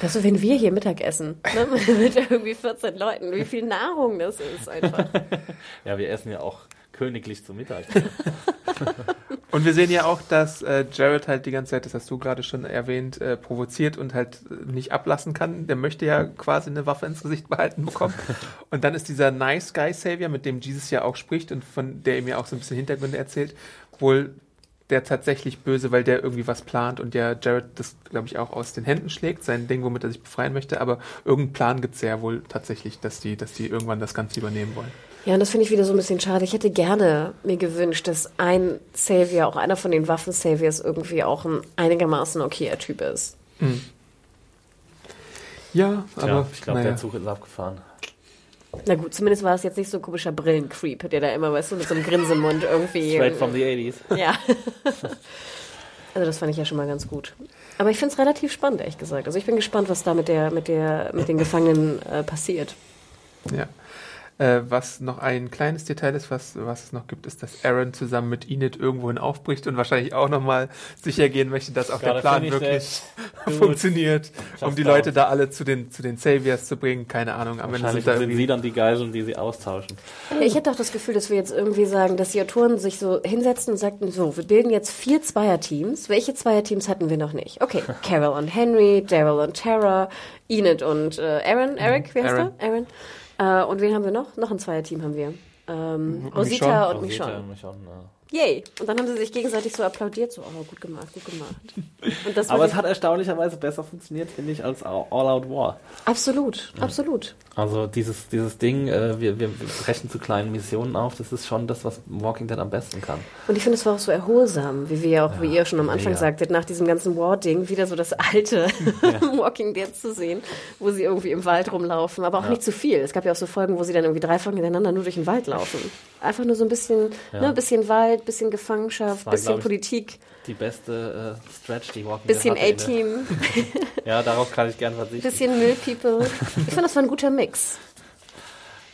Das ist so, wenn wir hier Mittag essen, ne? mit irgendwie 14 Leuten, wie viel Nahrung das ist einfach. Ja, wir essen ja auch königlich zu Mittag. Und wir sehen ja auch, dass äh, Jared halt die ganze Zeit, das hast du gerade schon erwähnt, äh, provoziert und halt äh, nicht ablassen kann. Der möchte ja quasi eine Waffe ins Gesicht behalten bekommen. Und dann ist dieser Nice Guy Savior, mit dem Jesus ja auch spricht und von der ihm ja auch so ein bisschen Hintergründe erzählt, wohl der tatsächlich böse, weil der irgendwie was plant und der Jared das, glaube ich, auch aus den Händen schlägt, sein Ding, womit er sich befreien möchte. Aber irgendeinen Plan gibt's ja wohl tatsächlich, dass die, dass die irgendwann das Ganze übernehmen wollen. Ja, und das finde ich wieder so ein bisschen schade. Ich hätte gerne mir gewünscht, dass ein Savior, auch einer von den Waffen-Saviors, irgendwie auch ein einigermaßen okayer Typ ist. Ja, Tja, aber ich glaube, naja. der Zug ist abgefahren. Na gut, zumindest war es jetzt nicht so ein komischer Brillencreep, der da immer, weißt du, mit so einem Grinsemund irgendwie. Straight from the 80s. Ja. Also das fand ich ja schon mal ganz gut. Aber ich finde es relativ spannend, ehrlich gesagt. Also ich bin gespannt, was da mit der, mit der, mit den Gefangenen äh, passiert. Ja. Äh, was noch ein kleines Detail ist, was, was es noch gibt, ist, dass Aaron zusammen mit Enid irgendwohin aufbricht und wahrscheinlich auch nochmal sicher gehen möchte, dass auch Ja, der Plan wirklich funktioniert, um die Leute da alle zu den, zu den Saviors zu bringen. Keine Ahnung, am Ende Wahrscheinlich sind da sind sie dann die Geiseln, die sie austauschen. Ja, Ich hätte auch das Gefühl, dass wir jetzt irgendwie sagen, dass die Autoren sich so hinsetzten und sagten, so, wir bilden jetzt vier Zweierteams. Welche Zweierteams hatten wir noch nicht? Okay, Carol und Henry, Daryl und Tara, Enid und äh, Aaron, Eric, wie heißt Aaron. er? Aaron. Äh, und wen haben wir noch? Noch ein Zweierteam haben wir. Ähm, Rosita und Michonne. Michonne, ja. Yay. Und dann haben sie sich gegenseitig so applaudiert, so, oh, gut gemacht, gut gemacht. Und das Aber es hat erstaunlicherweise besser funktioniert, finde ich, als All Out War. absolut, absolut. Also dieses, dieses Ding, äh, wir, wir brechen zu kleinen Missionen auf, das ist schon das, was Walking Dead am besten kann. Und ich finde, es war auch so erholsam, wie wir ja auch, wie ihr schon am Anfang mega. sagtet, nach diesem ganzen War-Ding wieder so das alte Walking Dead zu sehen, wo sie irgendwie im Wald rumlaufen, aber auch nicht zu viel. Es gab ja auch so Folgen, wo sie dann irgendwie drei Folgen hintereinander nur durch den Wald laufen. Einfach nur so ein bisschen, Ja. ne, bisschen Wald, bisschen Gefangenschaft, war, bisschen ich, Politik, Die beste äh, Stretch, die Walking bisschen A-Team, der- Ja, darauf kann ich gern verzichten. bisschen Müll-People. Ich fand, das war ein guter Mix.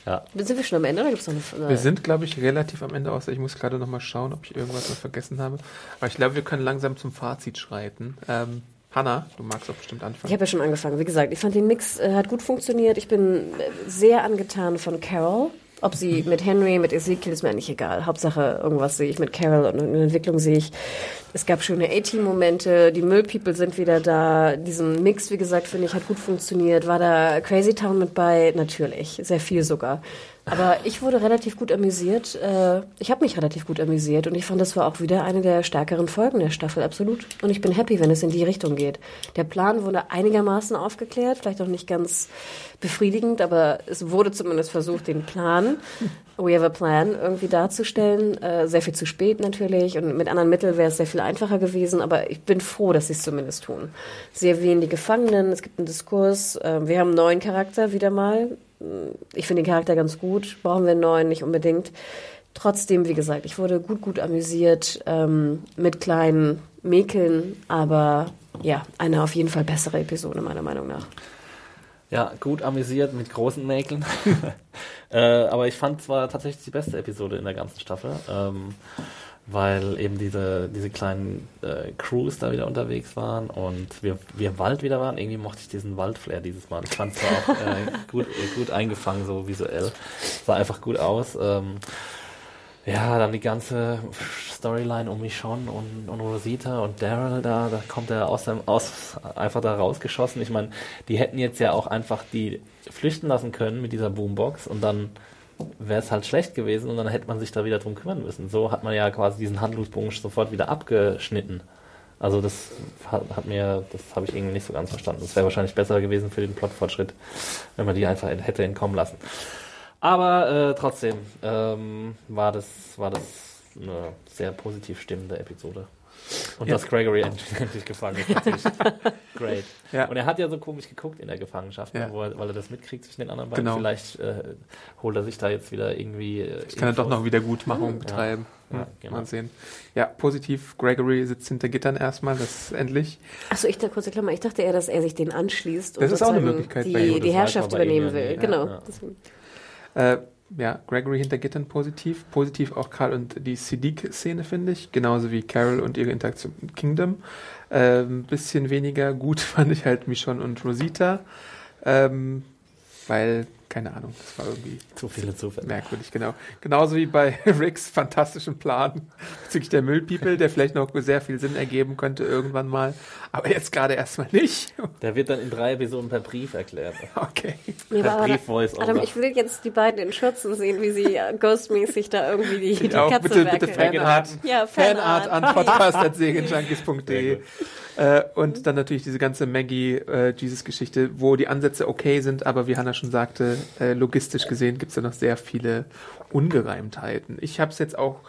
Ja. Sind wir schon am Ende oder gibt's noch eine? Wir sind, glaube ich, relativ am Ende aus. Ich muss gerade noch mal schauen, ob ich irgendwas noch vergessen habe. Aber ich glaube, wir können langsam zum Fazit schreiten. Ähm, Hanna, du magst doch bestimmt Ich anfangen. habe ja schon angefangen. Wie gesagt, ich fand den Mix äh, hat gut funktioniert. Ich bin äh, sehr angetan von Carol. Ob sie mit Henry, mit Ezekiel, ist mir eigentlich egal. Hauptsache, irgendwas sehe ich mit Carol und eine Entwicklung sehe ich. Es gab schöne A-Team-Momente. Die Müllpeople sind wieder da. Diesen Mix, wie gesagt, finde ich, hat gut funktioniert. War da Crazy Town mit bei? Natürlich. Sehr viel sogar. Aber ich wurde relativ gut amüsiert. Äh, Ich habe mich relativ gut amüsiert und ich fand, das war auch wieder eine der stärkeren Folgen der Staffel, absolut. Und ich bin happy, wenn es in die Richtung geht. Der Plan wurde einigermaßen aufgeklärt, vielleicht auch nicht ganz befriedigend, aber es wurde zumindest versucht, den Plan, we have a plan, irgendwie darzustellen. Äh, Sehr viel zu spät natürlich und mit anderen Mitteln wäre es sehr viel einfacher gewesen, aber ich bin froh, dass sie es zumindest tun. Sie erwähnen die Gefangenen, es gibt einen Diskurs, äh, wir haben einen neuen Charakter wieder mal. Ich finde den Charakter ganz gut, brauchen wir einen neuen nicht unbedingt. Trotzdem, wie gesagt, ich wurde gut, gut amüsiert ähm, mit kleinen Mäkeln, aber ja, eine auf jeden Fall bessere Episode, meiner Meinung nach. Ja, gut amüsiert mit großen Mäkeln. äh, aber ich fand es war tatsächlich die beste Episode in der ganzen Staffel, ähm, weil eben diese, diese kleinen äh, Crews da wieder unterwegs waren und wir, wir Wald wieder waren. Irgendwie mochte ich diesen Waldflair dieses Mal. Ich fand es auch äh, gut, gut eingefangen, so visuell. Sah einfach gut aus. Ähm, ja, dann die ganze Storyline um Michonne und, und Rosita und Daryl da, da kommt er aus dem, aus, einfach da rausgeschossen. Ich meine, die hätten jetzt ja auch einfach die flüchten lassen können mit dieser Boombox und dann wäre es halt schlecht gewesen und dann hätte man sich da wieder drum kümmern müssen. So hat man ja quasi diesen Handlungsbogen sofort wieder abgeschnitten. Also das hat, hat mir, das habe ich irgendwie nicht so ganz verstanden. Das wäre wahrscheinlich besser gewesen für den Plotfortschritt, wenn man die einfach hätte entkommen lassen. Aber äh, trotzdem ähm, war das war das eine sehr positiv stimmende Episode. Und Ja. dass Gregory endlich, gefangen ist, natürlich great. Ja. Und er hat ja so komisch geguckt in der Gefangenschaft, Ja. wo er, weil er das mitkriegt zwischen den anderen beiden. Genau. Vielleicht äh, holt er sich da jetzt wieder irgendwie. Äh, Ich kann er doch noch Wiedergutmachung betreiben. Ja, Hm, genau. Mal sehen. Ja, positiv. Gregory sitzt hinter Gittern erstmal, das ist endlich. Achso, ich dachte, kurze Klammer, ich dachte eher, dass er sich den anschließt und Das ist auch eine Möglichkeit bei ihm. die, Das die Herrschaft übernehmen ja will. nie. Genau. Ja. Äh, ja, Gregory hinter Gittern positiv. Positiv auch Karl und die Siddiq-Szene, finde ich. Genauso wie Carol und ihre Interaktion mit Kingdom. Ähm, bisschen weniger gut fand ich halt Michonne und Rosita. Ähm, weil, keine Ahnung, das war irgendwie Zu viele Zufälle. merkwürdig, genau. Genauso wie bei Ricks fantastischen Plan bezüglich der Müllpeople, der vielleicht noch sehr viel Sinn ergeben könnte irgendwann mal. Aber jetzt gerade erstmal nicht. Der wird dann in drei Episoden per Brief erklärt. Okay. Ja, Per aber Brief-Voice Adam, ich will jetzt die beiden in Schürzen sehen, wie sie äh, ghostmäßig da irgendwie die, die auch Katze bitte, bitte. Fanart. Ja, Fanart Fanart. an podcast.segenjunkies.de. Äh, und dann natürlich diese ganze Maggie-Jesus-Geschichte, wo die Ansätze okay sind, aber wie Hannah schon sagte, äh, logistisch gesehen gibt es da noch sehr viele Ungereimtheiten. Ich habe es jetzt auch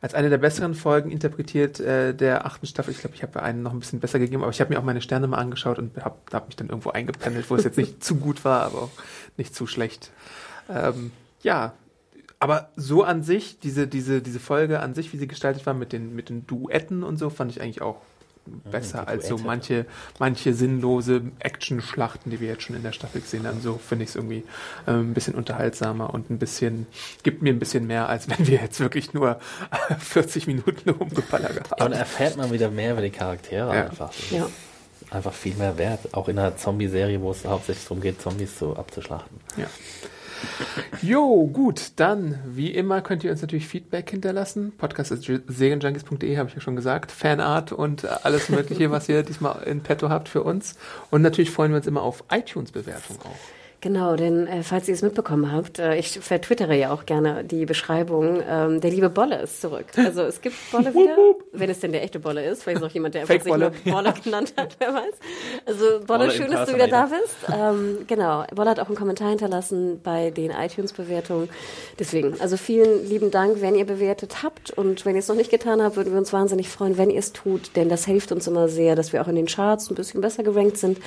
als eine der besseren Folgen interpretiert äh, der achten Staffel. Ich glaube, ich habe einen noch ein bisschen besser gegeben, aber ich habe mir auch meine Sterne mal angeschaut und habe hab mich dann irgendwo eingependelt, wo es jetzt nicht zu gut war, aber auch nicht zu schlecht. Ähm, ja, aber so an sich, diese, diese, diese Folge an sich, wie sie gestaltet war, mit den, mit den Duetten und so, fand ich eigentlich auch besser als so manche, manche sinnlose Action-Schlachten, die wir jetzt schon in der Staffel gesehen haben. So finde ich es irgendwie ähm, ein bisschen unterhaltsamer und ein bisschen, gibt mir ein bisschen mehr, als wenn wir jetzt wirklich nur 40 Minuten rumgeballert Ja, und haben. erfährt man wieder mehr über die Charaktere Ja. einfach. Ja. Einfach viel mehr wert. Auch in einer Zombie-Serie, wo es hauptsächlich darum geht, Zombies so abzuschlachten. Ja. Jo, gut, dann, wie immer, könnt ihr uns natürlich Feedback hinterlassen. Podcast.serienjunkies.de habe ich ja schon gesagt. Fanart und alles Mögliche, was ihr diesmal in petto habt für uns. Und natürlich freuen wir uns immer auf iTunes-Bewertung auch. Genau, denn äh, falls ihr es mitbekommen habt, äh, ich vertwittere ja auch gerne die Beschreibung, ähm, der liebe Bolle ist zurück. Also es gibt Bolle wieder, wenn es denn der echte Bolle ist. Vielleicht ist auch jemand, der einfach sich nur Bolle. Genannt hat, wer weiß. Also Bolle, Bolle schön, dass du wieder da bist. Ähm, genau, Bolle hat auch einen Kommentar hinterlassen bei den iTunes-Bewertungen. Deswegen, also vielen lieben Dank, wenn ihr bewertet habt. Und wenn ihr es noch nicht getan habt, würden wir uns wahnsinnig freuen, wenn ihr es tut, denn das hilft uns immer sehr, dass wir auch in den Charts ein bisschen besser gerankt sind.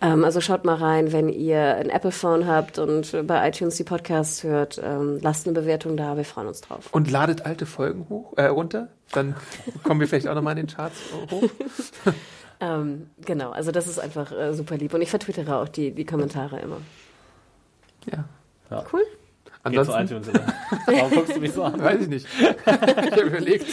Ähm, also schaut mal rein, wenn ihr ein Apple-Phone habt und bei iTunes die Podcasts hört, ähm, lasst eine Bewertung da, wir freuen uns drauf. Und ladet alte Folgen hoch, äh, runter. Dann kommen wir vielleicht auch nochmal in den Charts hoch. Ähm, genau, also das ist einfach äh, super lieb. Und ich vertwittere auch die, die Kommentare immer. Ja. Cool. Geht zu Ansonsten, oder? Warum guckst du mich so an? weiß ich nicht. ich habe überlegt.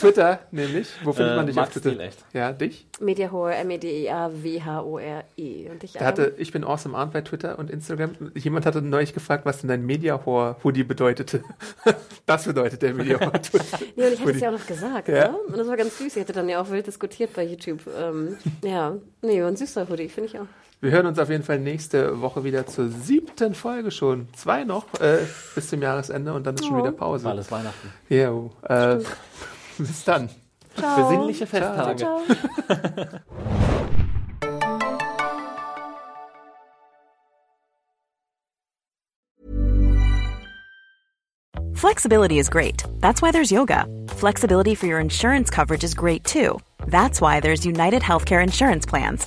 Twitter nämlich. Wo findet Äh, man dich Max auf Twitter? Stiel, echt. Ja, dich? Mediahore, M-E-D-E-A-W-H-O-R-E. Und ich Da hatte, ich bin awesome Arndt bei Twitter und Instagram. Jemand hatte neulich gefragt, was denn dein Mediahore-Hoodie bedeutete. das bedeutet der Mediahore-Hoodie. Ja, und ich hatte es ja auch noch gesagt, Ja. ne? Und das war ganz süß. Ich hatte dann ja auch wild diskutiert bei YouTube. Ähm, ja, nee, war ein süßer Hoodie, finde ich auch. Wir hören uns auf jeden Fall nächste Woche wieder zur siebten Folge schon. Zwei noch äh, bis zum Jahresende und dann ist schon wieder Pause. Alles Weihnachten. Ja, äh, bis dann. Besinnliche Festtage. Ciao. Flexibility is great. That's why there's yoga. Flexibility for your insurance coverage is great too. That's why there's United Healthcare Insurance Plans.